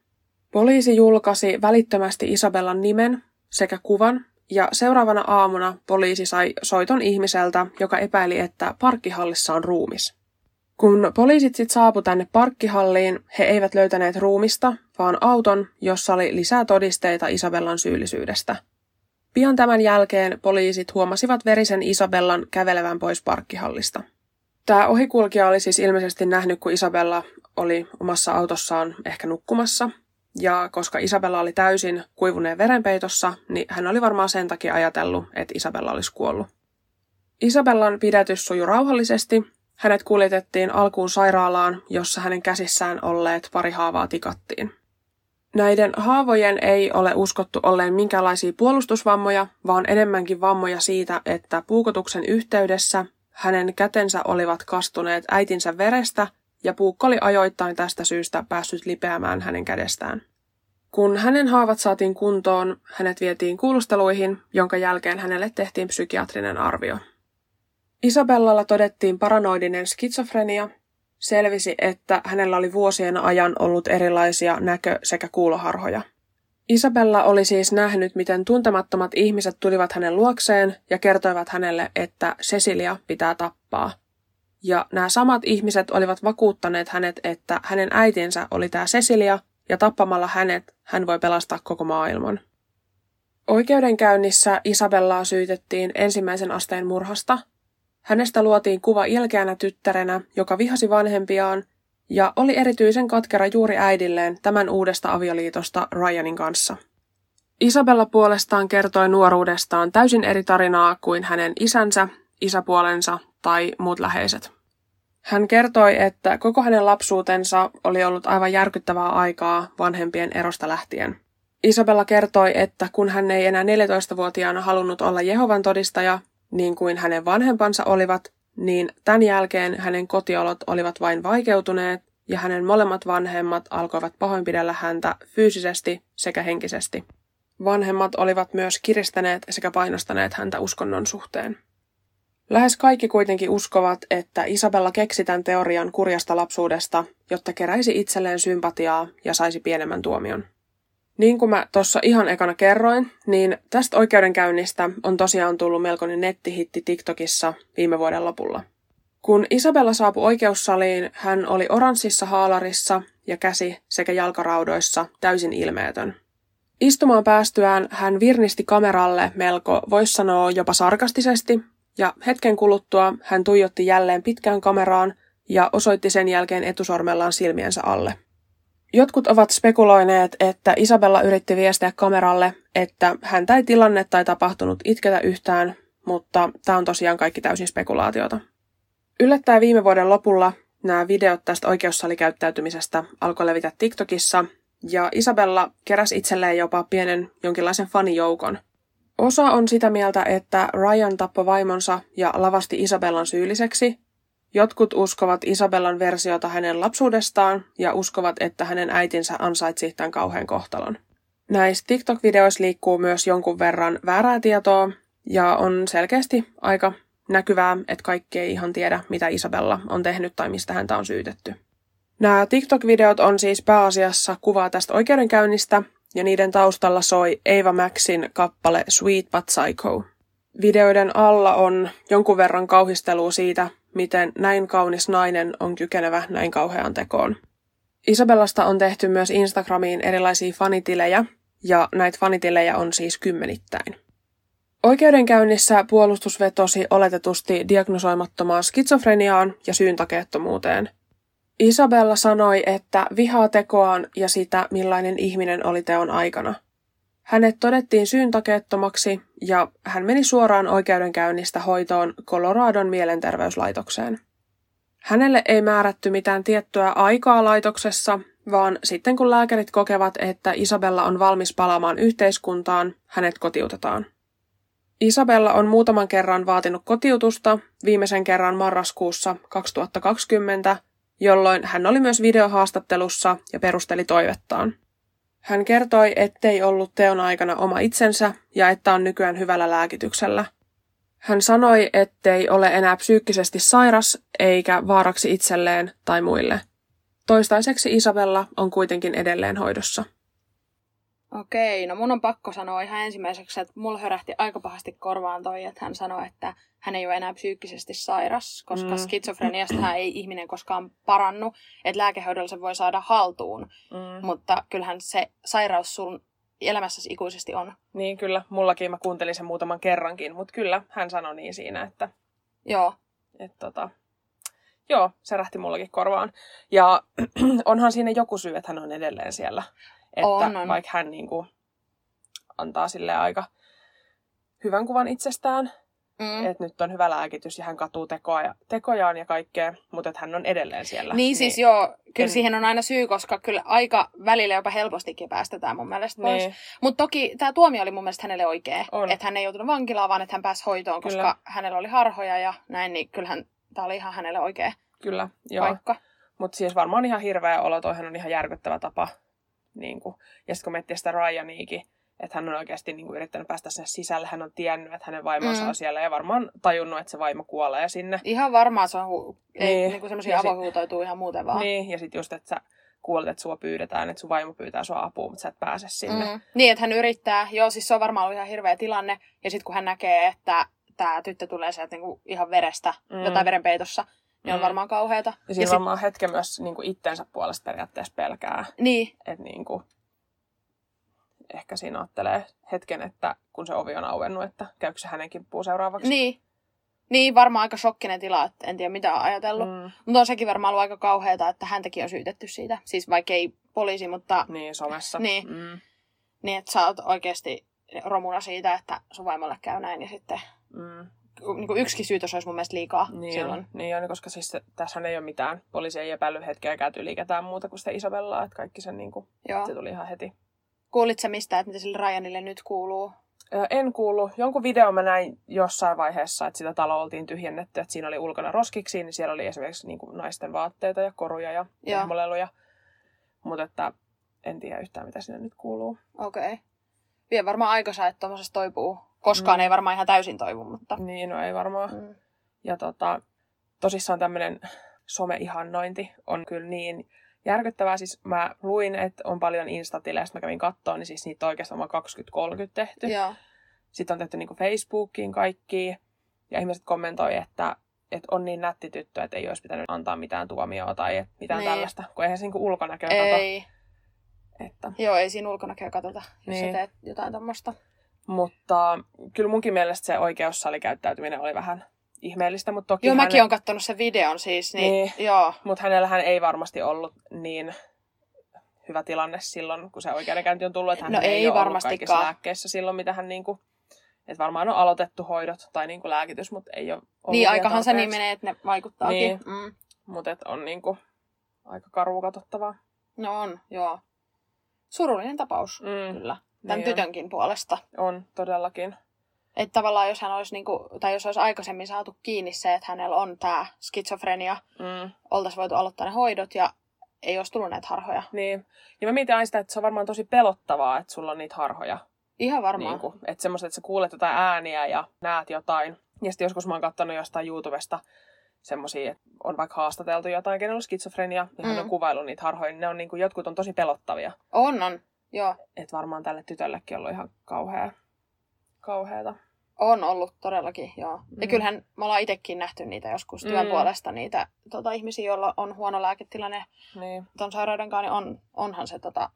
Poliisi julkaisi välittömästi Isabellan nimen sekä kuvan, ja seuraavana aamuna poliisi sai soiton ihmiseltä, joka epäili, että parkkihallissa on ruumis. Kun poliisit sitten saapu tänne parkkihalliin, he eivät löytäneet ruumista, vaan auton, jossa oli lisää todisteita Isabellan syyllisyydestä. Pian tämän jälkeen poliisit huomasivat verisen Isabellan kävelevän pois parkkihallista. Tämä ohikulkija oli siis ilmeisesti nähnyt, kun Isabella oli omassa autossaan ehkä nukkumassa, ja koska Isabella oli täysin kuivuneen verenpeitossa, niin hän oli varmaan sen takia ajatellut, että Isabella olisi kuollut. Isabellan pidätys sujui rauhallisesti. Hänet kuljetettiin alkuun sairaalaan, jossa hänen käsissään olleet pari haavaa tikattiin. Näiden haavojen ei ole uskottu olleen minkäänlaisia puolustusvammoja, vaan enemmänkin vammoja siitä, että puukotuksen yhteydessä hänen kätensä olivat kastuneet äitinsä verestä ja puukko oli ajoittain tästä syystä päässyt lipeämään hänen kädestään. Kun hänen haavat saatiin kuntoon, hänet vietiin kuulusteluihin, jonka jälkeen hänelle tehtiin psykiatrinen arvio. Isabellalla todettiin paranoidinen skitsofrenia. Selvisi, että hänellä oli vuosien ajan ollut erilaisia näkö- sekä kuuloharhoja. Isabella oli siis nähnyt, miten tuntemattomat ihmiset tulivat hänen luokseen ja kertoivat hänelle, että Cecilia pitää tappaa – ja nämä samat ihmiset olivat vakuuttaneet hänet, että hänen äitinsä oli tämä Cecilia, ja tappamalla hänet hän voi pelastaa koko maailman. Oikeudenkäynnissä Isabellaa syytettiin ensimmäisen asteen murhasta. Hänestä luotiin kuva ilkeänä tyttärenä, joka vihasi vanhempiaan ja oli erityisen katkera juuri äidilleen tämän uudesta avioliitosta Ryanin kanssa. Isabella puolestaan kertoi nuoruudestaan täysin eri tarinaa kuin hänen isänsä, isäpuolensa tai muut läheiset. Hän kertoi, että koko hänen lapsuutensa oli ollut aivan järkyttävää aikaa vanhempien erosta lähtien. Isabella kertoi, että kun hän ei enää 14-vuotiaana halunnut olla Jehovan todistaja, niin kuin hänen vanhempansa olivat, niin tämän jälkeen hänen kotiolot olivat vain vaikeutuneet ja hänen molemmat vanhemmat alkoivat pahoinpidellä häntä fyysisesti sekä henkisesti. Vanhemmat olivat myös kiristäneet sekä painostaneet häntä uskonnon suhteen. Lähes kaikki kuitenkin uskovat, että Isabella keksi tämän teorian kurjasta lapsuudesta, jotta keräisi itselleen sympatiaa ja saisi pienemmän tuomion. Niin kuin mä tuossa ihan ekana kerroin, niin tästä oikeudenkäynnistä on tosiaan tullut melkoinen nettihitti TikTokissa viime vuoden lopulla. Kun Isabella saapui oikeussaliin, hän oli oranssissa haalarissa ja käsi sekä jalkaraudoissa täysin ilmeetön. Istumaan päästyään hän virnisti kameralle melko, voisi sanoa jopa sarkastisesti, ja hetken kuluttua hän tuijotti jälleen pitkään kameraan ja osoitti sen jälkeen etusormellaan silmiensä alle. Jotkut ovat spekuloineet, että Isabella yritti viestiä kameralle, että häntä ei tilanne tai tapahtunut itketä yhtään, mutta tämä on tosiaan kaikki täysin spekulaatiota. Yllättäen viime vuoden lopulla nämä videot tästä oikeussalikäyttäytymisestä alkoi levitä TikTokissa, ja Isabella keräsi itselleen jopa pienen jonkinlaisen fanijoukon – Osa on sitä mieltä, että Ryan tappoi vaimonsa ja lavasti Isabellan syylliseksi. Jotkut uskovat Isabellan versiota hänen lapsuudestaan ja uskovat, että hänen äitinsä ansaitsi tämän kauhean kohtalon. Näissä TikTok-videoissa liikkuu myös jonkun verran väärää tietoa ja on selkeästi aika näkyvää, että kaikki ei ihan tiedä, mitä Isabella on tehnyt tai mistä häntä on syytetty. Nämä TikTok-videot on siis pääasiassa kuvaa tästä oikeudenkäynnistä, ja niiden taustalla soi Eva Maxin kappale Sweet But Psycho. Videoiden alla on jonkun verran kauhistelua siitä, miten näin kaunis nainen on kykenevä näin kauheaan tekoon. Isabellasta on tehty myös Instagramiin erilaisia fanitilejä, ja näitä fanitilejä on siis kymmenittäin. Oikeudenkäynnissä puolustus vetosi oletetusti diagnosoimattomaan skitsofreniaan ja syyntakeettomuuteen. Isabella sanoi, että vihaa tekoaan ja sitä, millainen ihminen oli teon aikana. Hänet todettiin syyntakeettomaksi ja hän meni suoraan oikeudenkäynnistä hoitoon Coloradon mielenterveyslaitokseen. Hänelle ei määrätty mitään tiettyä aikaa laitoksessa, vaan sitten kun lääkärit kokevat, että Isabella on valmis palaamaan yhteiskuntaan, hänet kotiutetaan. Isabella on muutaman kerran vaatinut kotiutusta, viimeisen kerran marraskuussa 2020, jolloin hän oli myös videohaastattelussa ja perusteli toivettaan. Hän kertoi, ettei ollut teon aikana oma itsensä ja että on nykyään hyvällä lääkityksellä. Hän sanoi, ettei ole enää psyykkisesti sairas eikä vaaraksi itselleen tai muille. Toistaiseksi Isabella on kuitenkin edelleen hoidossa. Okei, no mun on pakko sanoa ihan ensimmäiseksi, että mulla hörähti aika pahasti korvaan toi, että hän sanoi, että hän ei ole enää psyykkisesti sairas, koska mm. skitsofreniasta ei ihminen koskaan parannu, että lääkehoidolla se voi saada haltuun, mm. mutta kyllähän se sairaus sun elämässäsi ikuisesti on. Niin kyllä, mullakin mä kuuntelin sen muutaman kerrankin, mutta kyllä hän sanoi niin siinä, että... Joo. Että tota, joo, se rähti mullakin korvaan. Ja *clears throat* onhan siinä joku syy, että hän on edelleen siellä. Että on, on. vaikka hän niin kuin, antaa sille aika hyvän kuvan itsestään, Mm. Että nyt on hyvä lääkitys ja hän katuu tekoa ja, tekojaan ja kaikkea, mutta että hän on edelleen siellä. Niin, niin siis joo, kyllä en... siihen on aina syy, koska kyllä aika välillä jopa helpostikin päästetään mun mielestä pois. Niin. Mutta toki tämä tuomio oli mun mielestä hänelle oikea. Että hän ei joutunut vankilaan, vaan että hän pääsi hoitoon, koska kyllä. hänellä oli harhoja ja näin, niin kyllähän tämä oli ihan hänelle oikea Kyllä, joo. paikka. Mutta siis varmaan ihan hirveä olo, toihan on ihan järkyttävä tapa. Niin kuin. Ja sitten kun miettii sitä Ryaniikin, että hän on oikeasti niin kuin yrittänyt päästä sen sisälle. Hän on tiennyt, että hänen vaimonsa mm. on siellä ja varmaan tajunnut, että se vaimo kuolee sinne. Ihan varmaan se on, hu- ei, niin, niin kuin semmoisia avohuutoituu ihan muuten vaan. Niin, ja sitten just, että sä kuulet, että sua pyydetään, että sun vaimo pyytää sua apua, mutta sä et pääse sinne. Mm. Niin, että hän yrittää. Joo, siis se on varmaan ollut ihan hirveä tilanne. Ja sitten kun hän näkee, että tämä tyttö tulee sieltä niinku ihan verestä, mm. jotain verenpeitossa, niin mm. on varmaan kauheata. Ja siinä ja varmaan sit... hetken myös niin kuin itsensä puolesta periaatteessa pelkää. Niin. Että niin kuin, ehkä siinä ajattelee hetken, että kun se ovi on auennut, että käykö se hänen kimppuun seuraavaksi. Niin. Niin, varmaan aika shokkinen tila, että en tiedä mitä on ajatellut. Mm. Mutta on sekin varmaan ollut aika kauheata, että häntäkin on syytetty siitä. Siis vaikka ei poliisi, mutta... Niin, somessa. Niin, mm. niin että sä oot oikeasti romuna siitä, että sun vaimolle käy näin ja sitten... Mm. Niin kuin yksikin syytös olisi mun mielestä liikaa niin silloin. On, niin on, koska siis tässä ei ole mitään. Poliisi ei epäily hetkeäkään yli ketään muuta kuin sitä Isabellaa, että kaikki sen niin kuin, Joo. se tuli ihan heti Kuulitko mistä, että mitä sille Ryanille nyt kuuluu? En kuulu. Jonkun video mä näin jossain vaiheessa, että sitä taloa oltiin tyhjennetty, että siinä oli ulkona roskiksi, niin siellä oli esimerkiksi niin kuin naisten vaatteita ja koruja ja hehmoleluja. Mutta että en tiedä yhtään, mitä sinne nyt kuuluu. Okei. Okay. Vie varmaan aikansa, että tuommoisesta toipuu. Koskaan mm. ei varmaan ihan täysin toivu, mutta... Niin, no ei varmaan. Mm. Ja tota, tosissaan tämmöinen some-ihannointi on kyllä niin järkyttävää. Siis mä luin, että on paljon instatilejä, mä kävin kattoon, niin siis niitä on oikeastaan vain 20-30 tehty. Joo. Sitten on tehty niin Facebookiin kaikki. Ja ihmiset kommentoi, että, että on niin nätti tyttö, että ei olisi pitänyt antaa mitään tuomioa tai mitään niin. tällaista. Kun eihän se niin ulkonäköä ei. kato. Että... Joo, ei siinä ulkonäköä katsota, jos niin. sä teet jotain tuommoista. Mutta kyllä munkin mielestä se oikeussalikäyttäytyminen oli vähän ihmeellistä, mutta toki... Joo, hänen... mäkin olen katsonut sen videon siis, niin, niin joo. Mutta hänellähän ei varmasti ollut niin hyvä tilanne silloin, kun se oikeudenkäynti on tullut, että hän no ei, ei ole ollut kaikissa lääkkeissä silloin, mitä hän niinku... Että varmaan on aloitettu hoidot tai niinku lääkitys, mutta ei ole ollut Niin, aikahan se niin menee, että ne vaikuttaakin. Niin, mm. mutta on niinku aika karua katsottavaa. No on, joo. Surullinen tapaus, mm. kyllä. Tämän niin tytönkin on. puolesta. On, todellakin. Että tavallaan jos hän olisi, niinku, tai jos olisi aikaisemmin saatu kiinni se, että hänellä on tämä skitsofrenia, mm. oltaisiin voitu aloittaa ne hoidot ja ei olisi tullut näitä harhoja. Niin. Ja mä mietin aina sitä, että se on varmaan tosi pelottavaa, että sulla on niitä harhoja. Ihan varmaan. Niin kuin, että semmoiset, että sä kuulet jotain ääniä ja näet jotain. Ja sitten joskus mä oon katsonut jostain YouTubesta semmosia, että on vaikka haastateltu jotain, kenellä on skitsofrenia, ja hän Mm. on kuvailut niitä harhoja, niin ne on niinku, jotkut on tosi pelottavia. On, on. Joo. Että varmaan tälle tytöllekin ollut ihan kauhea, kauheata. On ollut todellakin, joo. Mm. Ja kyllähän me ollaan itsekin nähty niitä joskus työn Mm. puolesta, niitä tota, ihmisiä, joilla on huono lääketilanne Niin, ton sairauden kanssa, niin on, onhan se tota,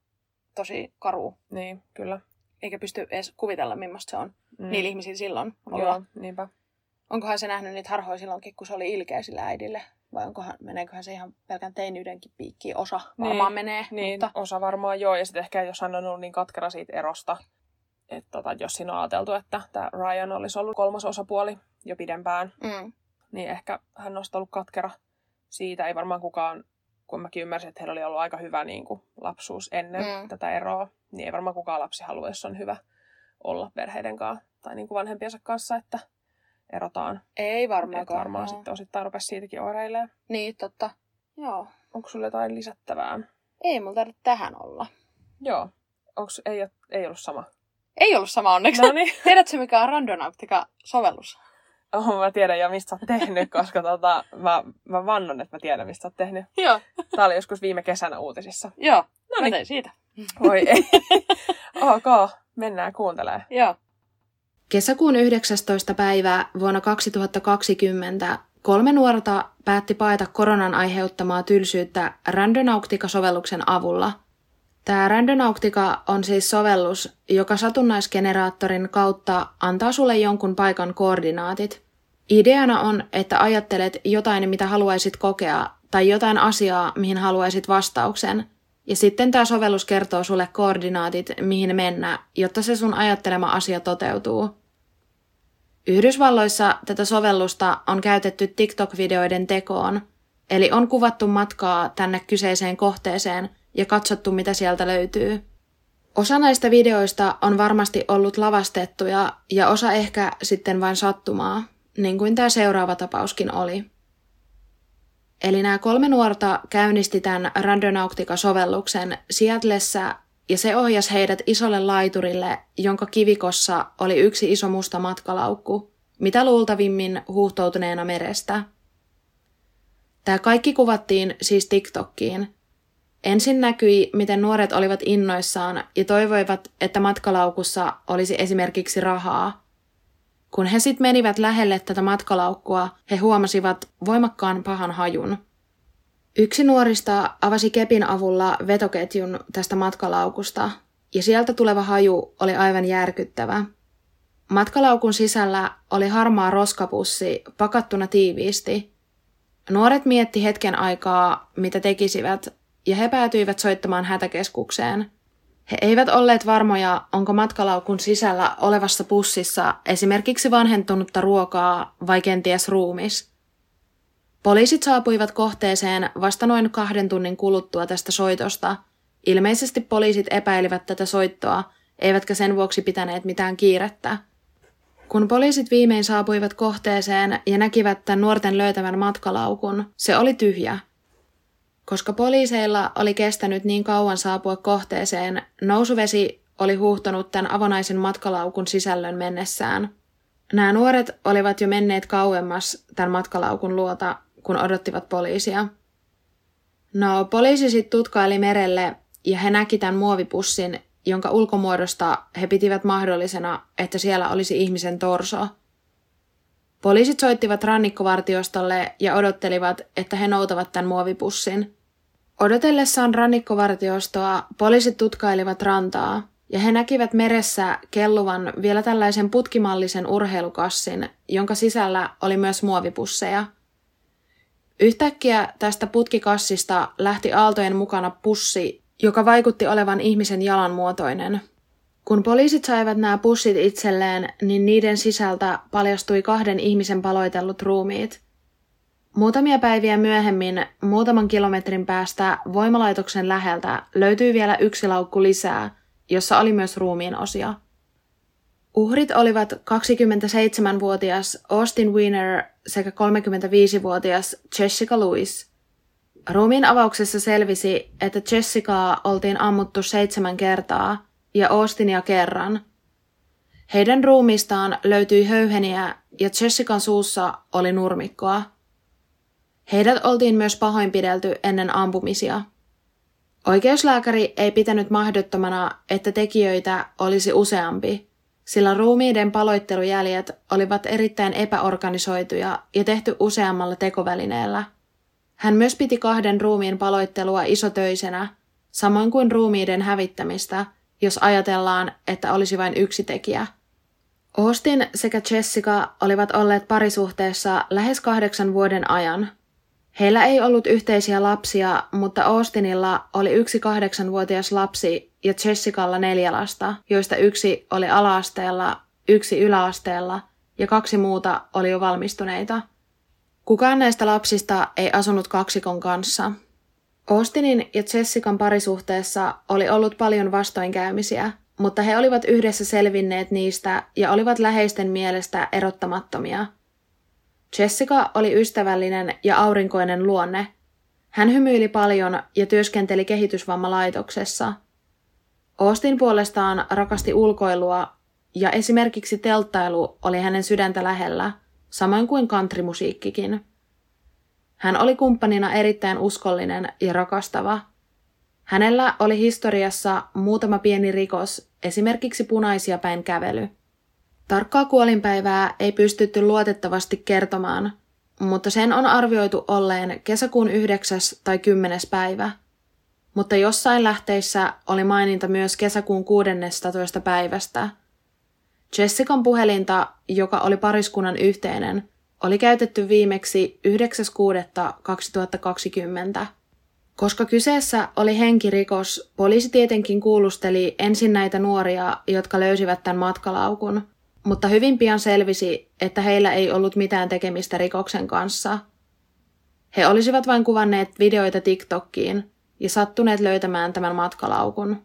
tosi karu. niin, kyllä. Eikä pysty edes kuvitella, millaista se on mm. niillä ihmisillä silloin olla. Joo, niinpä. Onkohan se nähnyt niitä harhoja silloinkin, kun se oli ilkeä sillä äidille? Vai onkohan, meneeköhän se ihan pelkän teinyydenkin piikkiin? Osa varmaan menee. Niin, Mutta, osa varmaan joo. Ja sitten ehkä jos hän on ollut niin katkera siitä erosta, että tota, jos siinä on ajateltu, että tämä Ryan olisi ollut kolmas osapuoli jo pidempään, mm, niin ehkä hän sitten ollut katkera siitä. Ei varmaan kukaan, kun mäkin ymmärsin, että heillä oli ollut aika hyvä niin kuin, lapsuus ennen mm. tätä eroa, niin ei varmaan kukaan lapsi halua, jos on hyvä olla perheiden kanssa tai niin kuin vanhempiensa kanssa, että erotaan. ei varmaan. Että varmaan sitten osittain rupesi siitäkin oireilemaan. Niin, totta. Joo. Onko sulla jotain lisättävää? Ei mulla tarvitse tähän olla. Joo. Onks, ei, ei ollut sama. Ei ollut sama onneksi. No niin. *laughs* Tiedätkö, mikä on Randonautica-sovellus? Oh, mä tiedän jo, mistä sä oot tehnyt, koska tota, mä, mä vannon, että mä tiedän, mistä sä oot tehnyt. Joo. Tää oli joskus viime kesänä uutisissa. Joo. No Mä tein siitä. Voi ei. *laughs* ok, mennään kuuntelemaan. Joo. Kesäkuun 19. päivää vuonna 2020 kolme nuorta päätti paeta koronan aiheuttamaa tylsyyttä Randonautica-sovelluksen avulla. Tämä Randonautica on siis sovellus, joka satunnaisgeneraattorin kautta antaa sulle jonkun paikan koordinaatit. Ideana on, että ajattelet jotain, mitä haluaisit kokea, tai jotain asiaa, mihin haluaisit vastauksen, ja sitten tämä sovellus kertoo sulle koordinaatit, mihin mennä, jotta se sun ajattelema asia toteutuu. Yhdysvalloissa tätä sovellusta on käytetty TikTok-videoiden tekoon, eli on kuvattu matkaa tänne kyseiseen kohteeseen ja katsottu, mitä sieltä löytyy. Osa näistä videoista on varmasti ollut lavastettuja ja osa ehkä sitten vain sattumaa, niin kuin tämä seuraava tapauskin oli. Eli nämä kolme nuorta käynnisti tämän Randonautica-sovelluksen Seattlessa ja se ohjasi heidät isolle laiturille, jonka kivikossa oli yksi iso musta matkalaukku, mitä luultavimmin huuhtoutuneena merestä. Tämä kaikki kuvattiin siis TikTokkiin. Ensin näkyi, miten nuoret olivat innoissaan ja toivoivat, että matkalaukussa olisi esimerkiksi rahaa. Kun he sitten menivät lähelle tätä matkalaukkua, he huomasivat voimakkaan pahan hajun. Yksi nuorista avasi kepin avulla vetoketjun tästä matkalaukusta, ja sieltä tuleva haju oli aivan järkyttävä. Matkalaukun sisällä oli harmaa roskapussi pakattuna tiiviisti. Nuoret mietti hetken aikaa, mitä tekisivät, ja he päätyivät soittamaan hätäkeskukseen. He eivät olleet varmoja, onko matkalaukun sisällä olevassa pussissa esimerkiksi vanhentunutta ruokaa vai kenties ruumis. Poliisit saapuivat kohteeseen vasta noin kahden tunnin kuluttua tästä soitosta. Ilmeisesti poliisit epäilivät tätä soittoa, eivätkä sen vuoksi pitäneet mitään kiirettä. Kun poliisit viimein saapuivat kohteeseen ja näkivät tämän nuorten löytävän matkalaukun, se oli tyhjä. Koska poliiseilla oli kestänyt niin kauan saapua kohteeseen, nousuvesi oli huuhtonut tämän avonaisen matkalaukun sisällön mennessään. Nämä nuoret olivat jo menneet kauemmas tämän matkalaukun luota, kun odottivat poliisia. No, poliisi sitten tutkaili merelle ja he näki tämän muovipussin, jonka ulkomuodosta he pitivät mahdollisena, että siellä olisi ihmisen torso. Poliisit soittivat rannikkovartiostolle ja odottelivat, että he noutavat tämän muovipussin. Odotellessaan rannikkovartiostoa poliisit tutkailivat rantaa ja he näkivät meressä kelluvan vielä tällaisen putkimallisen urheilukassin, jonka sisällä oli myös muovipusseja. Yhtäkkiä tästä putkikassista lähti aaltojen mukana pussi, joka vaikutti olevan ihmisen jalan muotoinen. Kun poliisit saivat nämä pussit itselleen, niin niiden sisältä paljastui kahden ihmisen paloitellut ruumiit. Muutamia päiviä myöhemmin, muutaman kilometrin päästä voimalaitoksen läheltä löytyi vielä yksi laukku lisää, jossa oli myös ruumiin osia. Uhrit olivat 27-vuotias Austin Wiener sekä 35-vuotias Jessica Lewis. Ruumiin avauksessa selvisi, että Jessicaa oltiin ammuttu seitsemän kertaa ja Austinia kerran. Heidän ruumistaan löytyi höyheniä ja Jessican suussa oli nurmikkoa. Heidät oltiin myös pahoinpidelty ennen ampumisia. Oikeuslääkäri ei pitänyt mahdottomana, että tekijöitä olisi useampi, sillä ruumiiden paloittelujäljet olivat erittäin epäorganisoituja ja tehty useammalla tekovälineellä. Hän myös piti kahden ruumiin paloittelua isotöisenä, samoin kuin ruumiiden hävittämistä, jos ajatellaan, että olisi vain yksi tekijä. Austin sekä Jessica olivat olleet parisuhteessa lähes kahdeksan vuoden ajan – Heillä ei ollut yhteisiä lapsia, mutta Austinilla oli yksi kahdeksanvuotias lapsi ja Jessicalla neljä lasta, joista yksi oli alaasteella, yksi yläasteella ja kaksi muuta oli jo valmistuneita. Kukaan näistä lapsista ei asunut kaksikon kanssa. Austinin ja Jessican parisuhteessa oli ollut paljon vastoinkäymisiä, mutta he olivat yhdessä selvinneet niistä ja olivat läheisten mielestä erottamattomia – Jessica oli ystävällinen ja aurinkoinen luonne. Hän hymyili paljon ja työskenteli kehitysvammalaitoksessa. Austin puolestaan rakasti ulkoilua ja esimerkiksi telttailu oli hänen sydäntä lähellä, samoin kuin countrymusiikkikin. Hän oli kumppanina erittäin uskollinen ja rakastava. Hänellä oli historiassa muutama pieni rikos, esimerkiksi punaisia päin kävely – Tarkkaa kuolinpäivää ei pystytty luotettavasti kertomaan, mutta sen on arvioitu olleen kesäkuun 9. tai 10. päivä. Mutta jossain lähteissä oli maininta myös kesäkuun 16. päivästä. Jessican puhelinta, joka oli pariskunnan yhteinen, oli käytetty viimeksi 9.6.2020. Koska kyseessä oli henkirikos, poliisi tietenkin kuulusteli ensin näitä nuoria, jotka löysivät tämän matkalaukun – mutta hyvin pian selvisi, että heillä ei ollut mitään tekemistä rikoksen kanssa. He olisivat vain kuvanneet videoita TikTokkiin ja sattuneet löytämään tämän matkalaukun.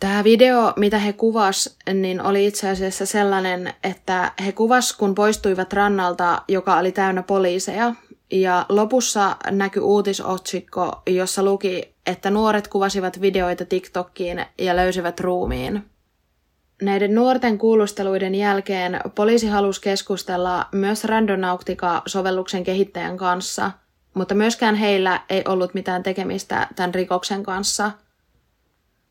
Tämä video, mitä he kuvas, niin oli itse asiassa sellainen, että he kuvas, kun poistuivat rannalta, joka oli täynnä poliiseja. Ja lopussa näkyi uutisotsikko, jossa luki, että nuoret kuvasivat videoita TikTokkiin ja löysivät ruumiin. Näiden nuorten kuulusteluiden jälkeen poliisi halusi keskustella myös Randonautica-sovelluksen kehittäjän kanssa, mutta myöskään heillä ei ollut mitään tekemistä tämän rikoksen kanssa.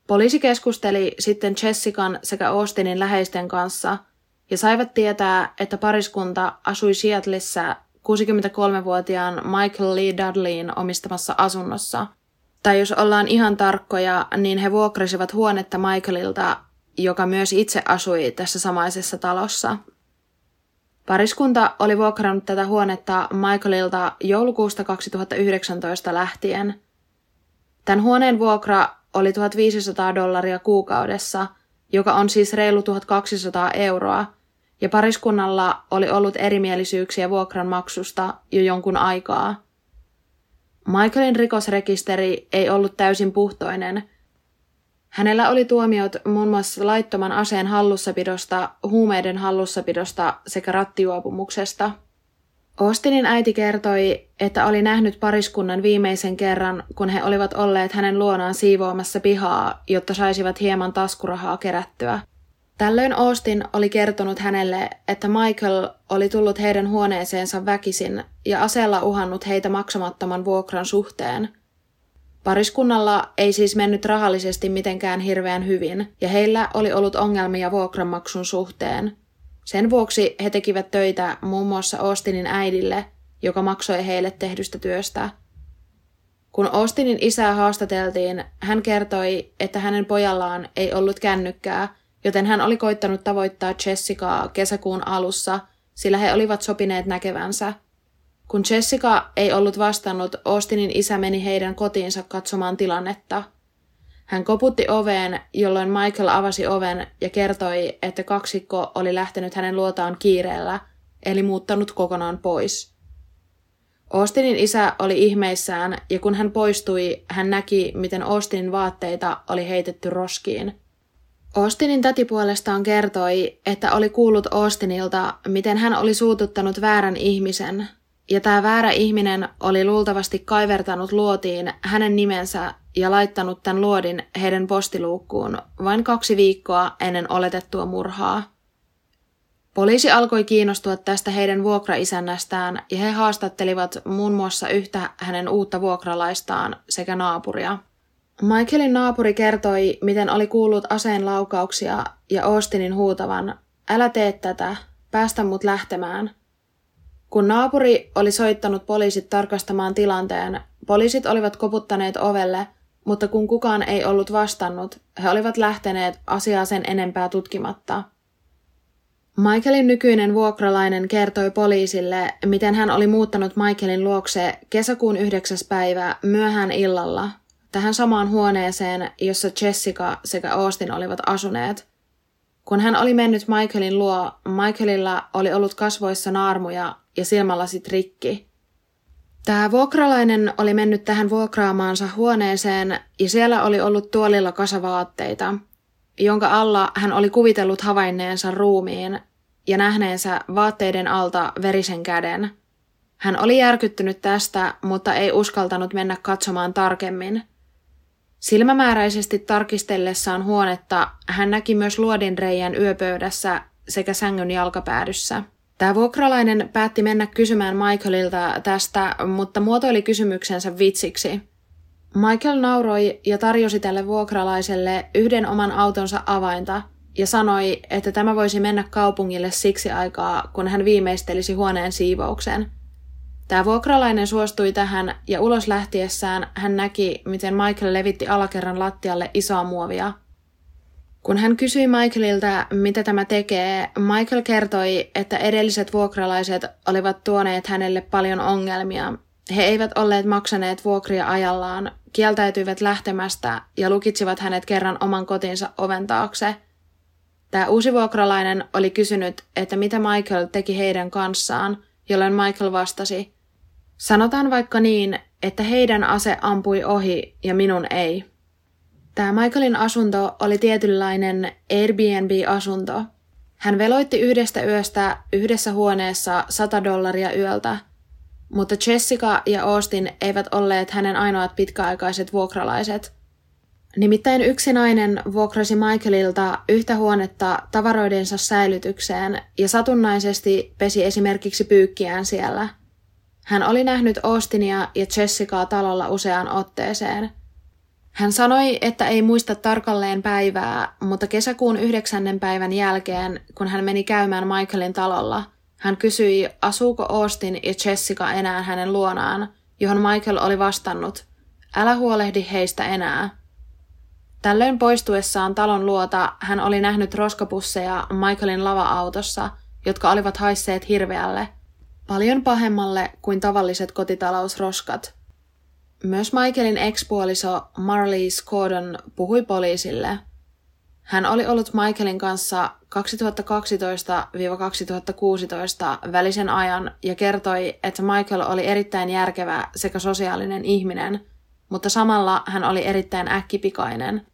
Poliisi keskusteli sitten Jessican sekä Austinin läheisten kanssa ja saivat tietää, että pariskunta asui Seattleissa 63-vuotiaan Michael Lee Dudleyin omistamassa asunnossa. Tai jos ollaan ihan tarkkoja, niin he vuokrasivat huonetta Michaelilta joka myös itse asui tässä samaisessa talossa. Pariskunta oli vuokrannut tätä huonetta Michaelilta joulukuusta 2019 lähtien. Tämän huoneen vuokra oli 1500 dollaria kuukaudessa, joka on siis reilu 1200 euroa, ja pariskunnalla oli ollut erimielisyyksiä vuokran maksusta jo jonkun aikaa. Michaelin rikosrekisteri ei ollut täysin puhtoinen – Hänellä oli tuomiot muun muassa laittoman aseen hallussapidosta, huumeiden hallussapidosta sekä rattijuopumuksesta. Austinin äiti kertoi, että oli nähnyt pariskunnan viimeisen kerran, kun he olivat olleet hänen luonaan siivoamassa pihaa, jotta saisivat hieman taskurahaa kerättyä. Tällöin Austin oli kertonut hänelle, että Michael oli tullut heidän huoneeseensa väkisin ja aseella uhannut heitä maksamattoman vuokran suhteen – Pariskunnalla ei siis mennyt rahallisesti mitenkään hirveän hyvin, ja heillä oli ollut ongelmia vuokranmaksun suhteen. Sen vuoksi he tekivät töitä muun muassa Austinin äidille, joka maksoi heille tehdystä työstä. Kun Austinin isää haastateltiin, hän kertoi, että hänen pojallaan ei ollut kännykkää, joten hän oli koittanut tavoittaa Jessicaa kesäkuun alussa, sillä he olivat sopineet näkevänsä – kun Jessica ei ollut vastannut, Austinin isä meni heidän kotiinsa katsomaan tilannetta. Hän koputti oveen, jolloin Michael avasi oven ja kertoi, että kaksikko oli lähtenyt hänen luotaan kiireellä, eli muuttanut kokonaan pois. Austinin isä oli ihmeissään, ja kun hän poistui, hän näki, miten Austinin vaatteita oli heitetty roskiin. Austinin täti puolestaan kertoi, että oli kuullut Austinilta, miten hän oli suututtanut väärän ihmisen, ja tämä väärä ihminen oli luultavasti kaivertanut luotiin hänen nimensä ja laittanut tämän luodin heidän postiluukkuun vain kaksi viikkoa ennen oletettua murhaa. Poliisi alkoi kiinnostua tästä heidän vuokraisännästään ja he haastattelivat muun muassa yhtä hänen uutta vuokralaistaan sekä naapuria. Michaelin naapuri kertoi, miten oli kuullut aseen laukauksia ja Austinin huutavan, älä tee tätä, päästä mut lähtemään. Kun naapuri oli soittanut poliisit tarkastamaan tilanteen, poliisit olivat koputtaneet ovelle, mutta kun kukaan ei ollut vastannut, he olivat lähteneet asiaa sen enempää tutkimatta. Michaelin nykyinen vuokralainen kertoi poliisille, miten hän oli muuttanut Michaelin luokse kesäkuun 9. päivä myöhään illalla tähän samaan huoneeseen, jossa Jessica sekä Austin olivat asuneet. Kun hän oli mennyt Michaelin luo, Michaelilla oli ollut kasvoissa naarmuja ja silmälasit rikki. Tämä vuokralainen oli mennyt tähän vuokraamaansa huoneeseen ja siellä oli ollut tuolilla kasavaatteita, jonka alla hän oli kuvitellut havainneensa ruumiin ja nähneensä vaatteiden alta verisen käden. Hän oli järkyttynyt tästä, mutta ei uskaltanut mennä katsomaan tarkemmin. Silmämääräisesti tarkistellessaan huonetta hän näki myös luodinreijän yöpöydässä sekä sängyn jalkapäädyssä. Tämä vuokralainen päätti mennä kysymään Michaelilta tästä, mutta muotoili kysymyksensä vitsiksi. Michael nauroi ja tarjosi tälle vuokralaiselle yhden oman autonsa avainta ja sanoi, että tämä voisi mennä kaupungille siksi aikaa, kun hän viimeistelisi huoneen siivouksen. Tämä vuokralainen suostui tähän ja ulos lähtiessään hän näki, miten Michael levitti alakerran lattialle isoa muovia – kun hän kysyi Michaelilta, mitä tämä tekee, Michael kertoi, että edelliset vuokralaiset olivat tuoneet hänelle paljon ongelmia. He eivät olleet maksaneet vuokria ajallaan, kieltäytyivät lähtemästä ja lukitsivat hänet kerran oman kotinsa oven taakse. Tämä uusi vuokralainen oli kysynyt, että mitä Michael teki heidän kanssaan, jolloin Michael vastasi, sanotaan vaikka niin, että heidän ase ampui ohi ja minun ei. Tämä Michaelin asunto oli tietynlainen Airbnb-asunto. Hän veloitti yhdestä yöstä yhdessä huoneessa 100 dollaria yöltä, mutta Jessica ja Austin eivät olleet hänen ainoat pitkäaikaiset vuokralaiset. Nimittäin yksi nainen vuokrasi Michaelilta yhtä huonetta tavaroidensa säilytykseen ja satunnaisesti pesi esimerkiksi pyykkiään siellä. Hän oli nähnyt Austinia ja Jessicaa talolla useaan otteeseen – hän sanoi, että ei muista tarkalleen päivää, mutta kesäkuun yhdeksännen päivän jälkeen, kun hän meni käymään Michaelin talolla, hän kysyi, asuuko Austin ja Jessica enää hänen luonaan, johon Michael oli vastannut, älä huolehdi heistä enää. Tällöin poistuessaan talon luota hän oli nähnyt roskapusseja Michaelin lava-autossa, jotka olivat haisseet hirveälle, paljon pahemmalle kuin tavalliset kotitalousroskat – myös Michaelin ekspuoliso Marlies Gordon puhui poliisille. Hän oli ollut Michaelin kanssa 2012-2016 välisen ajan ja kertoi, että Michael oli erittäin järkevä sekä sosiaalinen ihminen, mutta samalla hän oli erittäin äkkipikainen.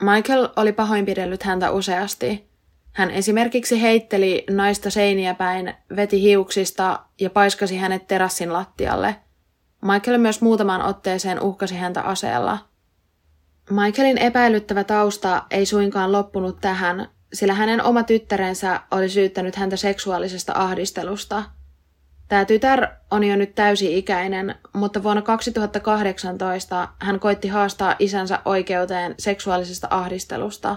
Michael oli pahoinpidellyt häntä useasti. Hän esimerkiksi heitteli naista seiniä päin, veti hiuksista ja paiskasi hänet terassin lattialle – Michael myös muutamaan otteeseen uhkasi häntä aseella. Michaelin epäilyttävä tausta ei suinkaan loppunut tähän, sillä hänen oma tyttärensä oli syyttänyt häntä seksuaalisesta ahdistelusta. Tämä tytär on jo nyt täysi-ikäinen, mutta vuonna 2018 hän koitti haastaa isänsä oikeuteen seksuaalisesta ahdistelusta.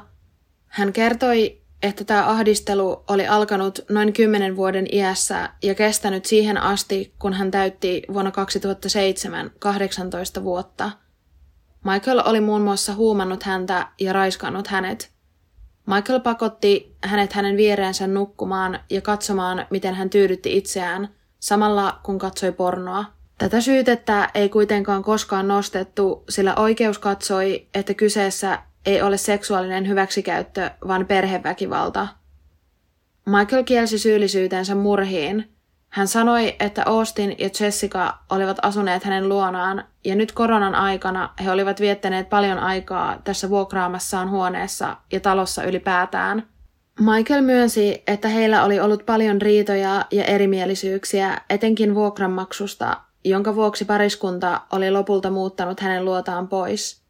Hän kertoi, että tämä ahdistelu oli alkanut noin kymmenen vuoden iässä ja kestänyt siihen asti, kun hän täytti vuonna 2007 18 vuotta. Michael oli muun muassa huumannut häntä ja raiskannut hänet. Michael pakotti hänet hänen viereensä nukkumaan ja katsomaan, miten hän tyydytti itseään, samalla kun katsoi pornoa. Tätä syytettä ei kuitenkaan koskaan nostettu, sillä oikeus katsoi, että kyseessä ei ole seksuaalinen hyväksikäyttö, vaan perheväkivalta. Michael kielsi syyllisyytensä murhiin. Hän sanoi, että Austin ja Jessica olivat asuneet hänen luonaan ja nyt koronan aikana he olivat viettäneet paljon aikaa tässä vuokraamassaan huoneessa ja talossa ylipäätään. Michael myönsi, että heillä oli ollut paljon riitoja ja erimielisyyksiä, etenkin vuokranmaksusta, jonka vuoksi pariskunta oli lopulta muuttanut hänen luotaan pois –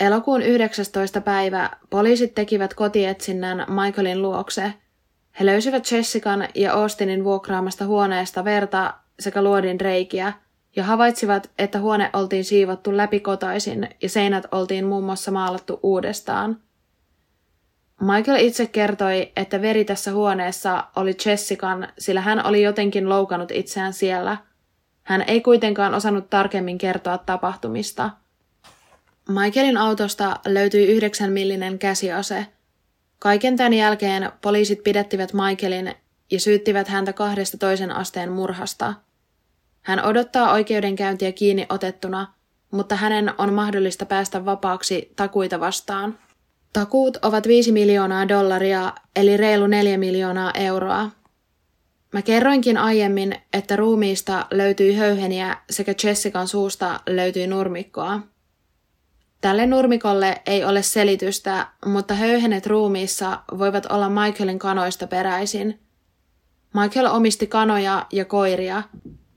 Elokuun 19. päivä poliisit tekivät kotietsinnän Michaelin luokse. He löysivät Jessican ja Austinin vuokraamasta huoneesta verta sekä luodin reikiä ja havaitsivat, että huone oltiin siivottu läpikotaisin ja seinät oltiin muun muassa maalattu uudestaan. Michael itse kertoi, että veri tässä huoneessa oli Jessican, sillä hän oli jotenkin loukannut itseään siellä. Hän ei kuitenkaan osannut tarkemmin kertoa tapahtumista. Michaelin autosta löytyi yhdeksän millinen käsiase – Kaiken tämän jälkeen poliisit pidättivät Michaelin ja syyttivät häntä kahdesta toisen asteen murhasta. Hän odottaa oikeudenkäyntiä kiinni otettuna, mutta hänen on mahdollista päästä vapaaksi takuita vastaan. Takuut ovat 5 miljoonaa dollaria, eli reilu 4 miljoonaa euroa. Mä kerroinkin aiemmin, että ruumiista löytyi höyheniä sekä Jessican suusta löytyi nurmikkoa. Tälle nurmikolle ei ole selitystä, mutta höyhenet ruumiissa voivat olla Michaelin kanoista peräisin. Michael omisti kanoja ja koiria.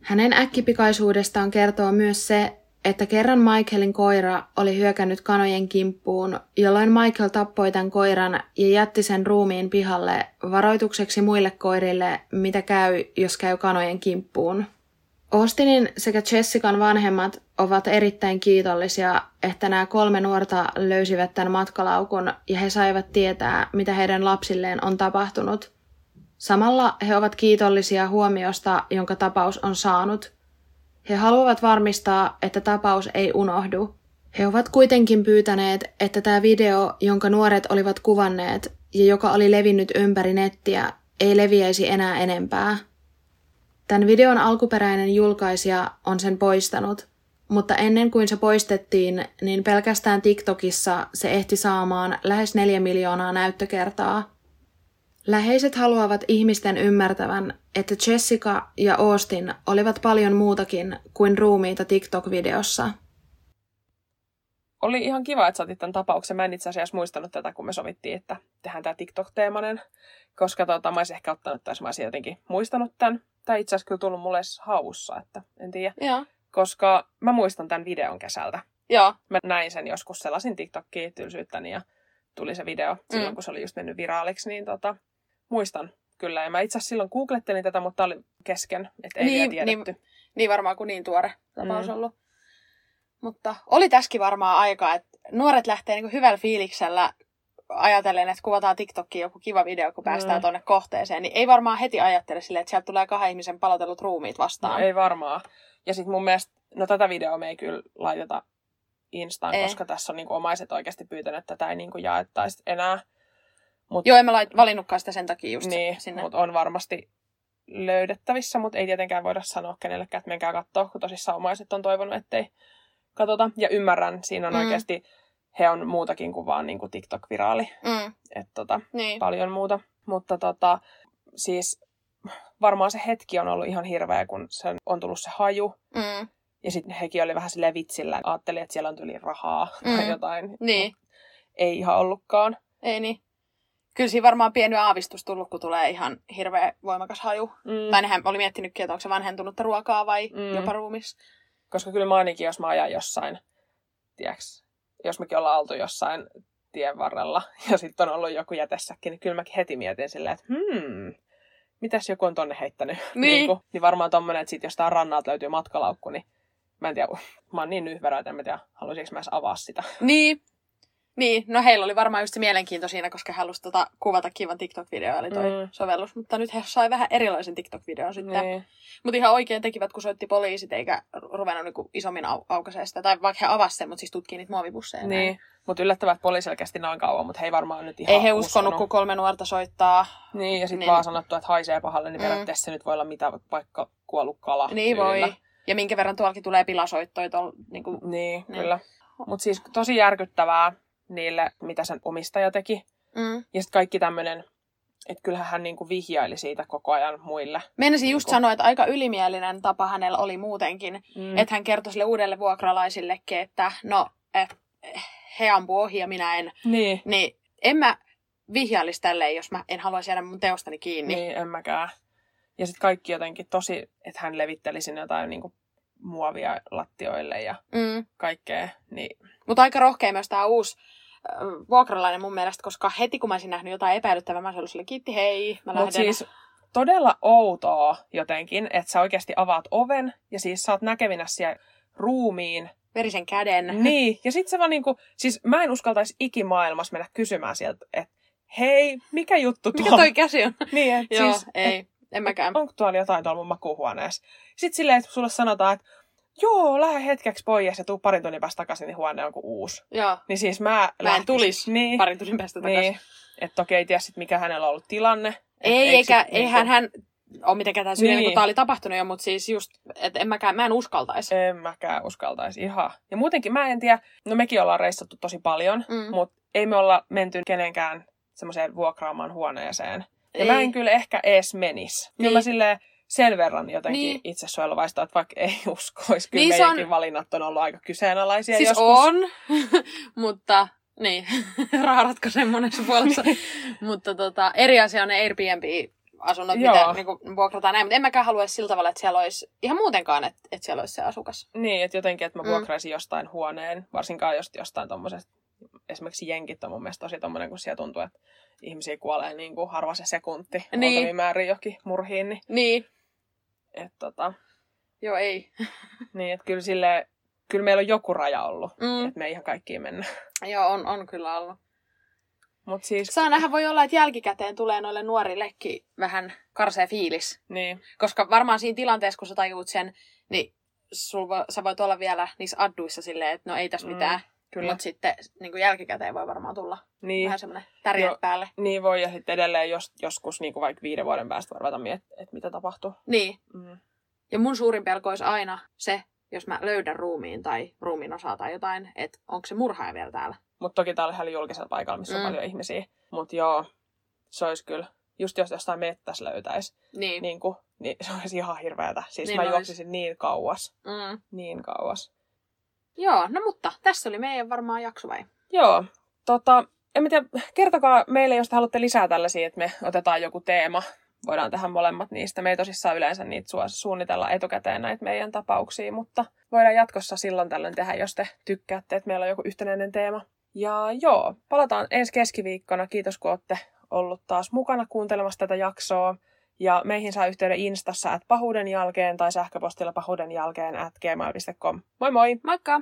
Hänen äkkipikaisuudestaan kertoo myös se, että kerran Michaelin koira oli hyökännyt kanojen kimppuun, jolloin Michael tappoi tämän koiran ja jätti sen ruumiin pihalle varoitukseksi muille koirille, mitä käy, jos käy kanojen kimppuun. Austinin sekä Jessican vanhemmat ovat erittäin kiitollisia, että nämä kolme nuorta löysivät tämän matkalaukun ja he saivat tietää, mitä heidän lapsilleen on tapahtunut. Samalla he ovat kiitollisia huomiosta, jonka tapaus on saanut. He haluavat varmistaa, että tapaus ei unohdu. He ovat kuitenkin pyytäneet, että tämä video, jonka nuoret olivat kuvanneet ja joka oli levinnyt ympäri nettiä, ei leviäisi enää enempää. Tämän videon alkuperäinen julkaisija on sen poistanut, mutta ennen kuin se poistettiin, niin pelkästään TikTokissa se ehti saamaan lähes 4 miljoonaa näyttökertaa. Läheiset haluavat ihmisten ymmärtävän, että Jessica ja Austin olivat paljon muutakin kuin ruumiita TikTok-videossa. Oli ihan kiva, että saatit tämän tapauksen. Mä en itse asiassa muistanut tätä, kun me sovittiin, että tehdään tämä TikTok-teemainen, koska tota, mä olisin ehkä ottanut tässä, mä olisin jotenkin muistanut tämän. Tämä itse asiassa kyllä tullut mulle haussa, että en tiedä. Joo. Koska mä muistan tämän videon kesältä. Joo. Mä näin sen joskus, selasin TikTokia tylsyyttäni ja tuli se video silloin, mm. kun se oli just mennyt viraaliksi, niin tota, muistan kyllä. Ja mä itse asiassa silloin googlettelin tätä, mutta oli kesken, että ei niin, vielä tiedetty. Niin, niin varmaan kuin niin tuore tapaus mm. ollut. Mutta oli tässäkin varmaan aika, että nuoret lähtee niin hyvällä fiiliksellä ajatellen, että kuvataan TikTokkiin joku kiva video, kun päästään mm. tuonne kohteeseen, niin ei varmaan heti ajattele silleen, että sieltä tulee kahden ihmisen palotellut ruumiit vastaan. No, ei varmaan. Ja sitten mun mielestä, no tätä videoa me ei kyllä laiteta Instaan, ei. koska tässä on niinku omaiset oikeasti pyytänyt, että tätä ei niinku jaettaisi enää. Mut, Joo, en mä lait, valinnutkaan sitä sen takia just niin, sinne. mutta on varmasti löydettävissä, mutta ei tietenkään voida sanoa kenellekään, että menkää katsoa, kun tosissaan omaiset on toivonut, ettei katsota. Ja ymmärrän, siinä on mm. oikeasti he on muutakin kuin vaan niin kuin TikTok-viraali. Mm. Et tota, niin. Paljon muuta. Mutta tota, siis varmaan se hetki on ollut ihan hirveä, kun se on tullut se haju. Mm. Ja sitten hekin oli vähän silleen vitsillä. Ajatteli, että siellä on tyli rahaa *laughs* mm. tai jotain. Niin. Ei ihan ollutkaan. Ei niin. Kyllä siinä varmaan pieni aavistus tullut, kun tulee ihan hirveä voimakas haju. Mm. Tai nehän oli miettinytkin, että onko se vanhentunutta ruokaa vai mm. jopa ruumis. Koska kyllä mä ainakin, jos mä ajan jossain, tiedäks, jos mekin ollaan oltu jossain tien varrella *laughs* ja sitten on ollut joku jätessäkin, niin kyllä mäkin heti mietin silleen, että hmm, mitäs joku on tonne heittänyt. *laughs* Niin. niin, kuin, niin varmaan tommonen, että sit jostain rannalta löytyy matkalaukku, niin mä en tiedä, mä oon niin nyhverä, että en mä tiedä, haluaisinko mä edes avaa sitä. Niin, niin, no heillä oli varmaan just se mielenkiinto siinä, koska he halusivat tota, kuvata kivan TikTok-video, eli toi mm. sovellus. Mutta nyt he sai vähän erilaisen TikTok-videon sitten. Niin. Mutta ihan oikein tekivät, kun soitti poliisit, eikä ruvennut niinku isommin au- aukaisee sitä. Tai vaikka he avasivat sen, mutta siis tutkii niitä muovibusseja. Niin, mutta yllättävät poliisilla kesti noin kauan, mutta he ei varmaan nyt ihan Ei he uskonut, kun kolme nuorta soittaa. Niin, ja sitten niin. vaan sanottu, että haisee pahalle, niin mm. periaatteessa nyt voi olla mitä vaikka kuollut kala. Niin tyylillä. voi. Ja minkä verran tuollakin tulee pilasoittoja. Tol, niin, kuin, niin, niin, kyllä. Mutta siis tosi järkyttävää niille, mitä sen omistaja teki. Mm. Ja sitten kaikki tämmöinen, että kyllähän hän niinku vihjaili siitä koko ajan muille. Meinasin just niin sanoa, että aika ylimielinen tapa hänellä oli muutenkin. Mm. Että hän kertoi sille uudelle vuokralaisillekin, että no, et, he ampuu ohi ja minä en. Niin. Niin en mä vihjailisi tälleen, jos mä en haluaisi jäädä mun teostani kiinni. Niin, en mäkään. Ja sitten kaikki jotenkin tosi, että hän levitteli sinne jotain niinku muovia lattioille ja mm. kaikkea. Niin... Mutta aika rohkea myös tämä uusi vuokralainen mun mielestä, koska heti kun mä olisin nähnyt jotain epäilyttävää, mä olisin ollut kiitti, hei, mä Mutta siis todella outoa jotenkin, että sä oikeasti avaat oven ja siis oot näkevinä siellä ruumiin. Verisen käden. Niin, ja sit se vaan niinku, siis mä en uskaltaisi ikimaailmassa mennä kysymään sieltä, että hei, mikä juttu tuo? Mikä toi käsi on? *laughs* niin, et Joo, siis, ei, et, en mäkään. onko tuolla jotain tuolla mun makuuhuoneessa? Sitten silleen, että sulle sanotaan, että joo, lähde hetkeksi pois ja tuu parin tunnin päästä takaisin, niin huone on kuin uusi. Joo, Niin siis mä mä en lähtisin- tulisi Niin, parin tunnin päästä takaisin. niin. Että toki ei tiedä sit, mikä hänellä on ollut tilanne. Et Ei, eikö eikä, sit eihän hän ole mitenkään tämän syyllinen, Niin. kun tämä oli tapahtunut jo, mutta siis just, että en mäkään, mä en uskaltaisi. En mäkään uskaltaisi ihan. Ja muutenkin mä en tiedä, no mekin ollaan reissattu tosi paljon, Mm. mutta ei me olla menty kenenkään semmoiseen vuokraamaan huoneeseen. Ja Ei. mä en kyllä ehkä ees menis. Niin. Niin. mä silleen sen verran jotenkin Niin. niin. itsesuojeluvaista, että vaikka ei *laughs* uskoisi, kyllä Niin niin meidänkin on- valinnat on ollut aika kyseenalaisia Siis joskus. on, *laughs* mutta niin, *laughs* raha ratkaisee monessa puolessa. mutta tota, eri asia on ne Airbnb-asunnot, Joo. mitä niin vuokrataan näin. Mutta en mäkään halua sillä tavalla, että siellä olisi ihan muutenkaan, että, että siellä olisi se asukas. Niin, että jotenkin, että mä Mm. vuokraisin jostain huoneen, varsinkaan just jostain tommosesta, esimerkiksi jenkit on mun mielestä tosi tommonen, kun siellä tuntuu, että ihmisiä kuolee niin kuin harva se sekunti, Niin. niin. määrin jokin murhiin, niin, Niin, että tota, joo ei. *laughs* niin, että kyllä sille, kyllä meillä on joku raja ollut, Mm. että me ei ihan kaikkiin mennä. Joo, on, on kyllä ollut. Mutta siis, Saa nähdä, voi olla, että jälkikäteen tulee noille nuorillekin vähän karsea fiilis. niin, Koska varmaan siinä tilanteessa, kun sä tajuut sen, niin sul vo, sä voit olla vielä niissä adduissa silleen, että no ei tässä Mm, mitään. Kyllä. Mutta sitten niin kuin jälkikäteen voi varmaan tulla Niin, vähän semmoinen tärjeet Joo. päälle. niin voi, ja sitten edelleen jos, joskus niin kuin vaikka viiden vuoden päästä voi ruveta miettimään, että mitä tapahtuu. Niin. Mm. Ja mun suurin pelko olisi aina se, jos mä löydän ruumiin tai ruumiin osaa tai jotain, että onko se murhaaja vielä täällä. Mutta toki täällä oli julkisella paikalla, missä mm. On paljon ihmisiä. Mutta joo, se olisi kyllä, just jos jostain mettässä löytäisi, Niin. niin, kuin, *laughs* niin se olisi ihan hirveätä. Siis Niin mä ois. juoksisin niin kauas, Mm. niin kauas. Joo, no mutta tässä oli meidän varmaan jakso vai? Joo, tota, en mä tiedä, kertokaa meille, jos te haluatte lisää tällaisia, että me otetaan joku teema. Voidaan tehdä molemmat niistä. Me ei tosissaan yleensä niitä su- suunnitella etukäteen näitä meidän tapauksia, mutta voidaan jatkossa silloin tällöin tehdä, jos te tykkäätte, että meillä on joku yhtenäinen teema. Ja joo, palataan ensi keskiviikkona. Kiitos, kun olette ollut taas mukana kuuntelemassa tätä jaksoa. Ja meihin saa yhteyden Instassa at pahuuden jälkeen tai sähköpostilla pahuuden jälkeen at gmail.com. Moi moi! Moikka!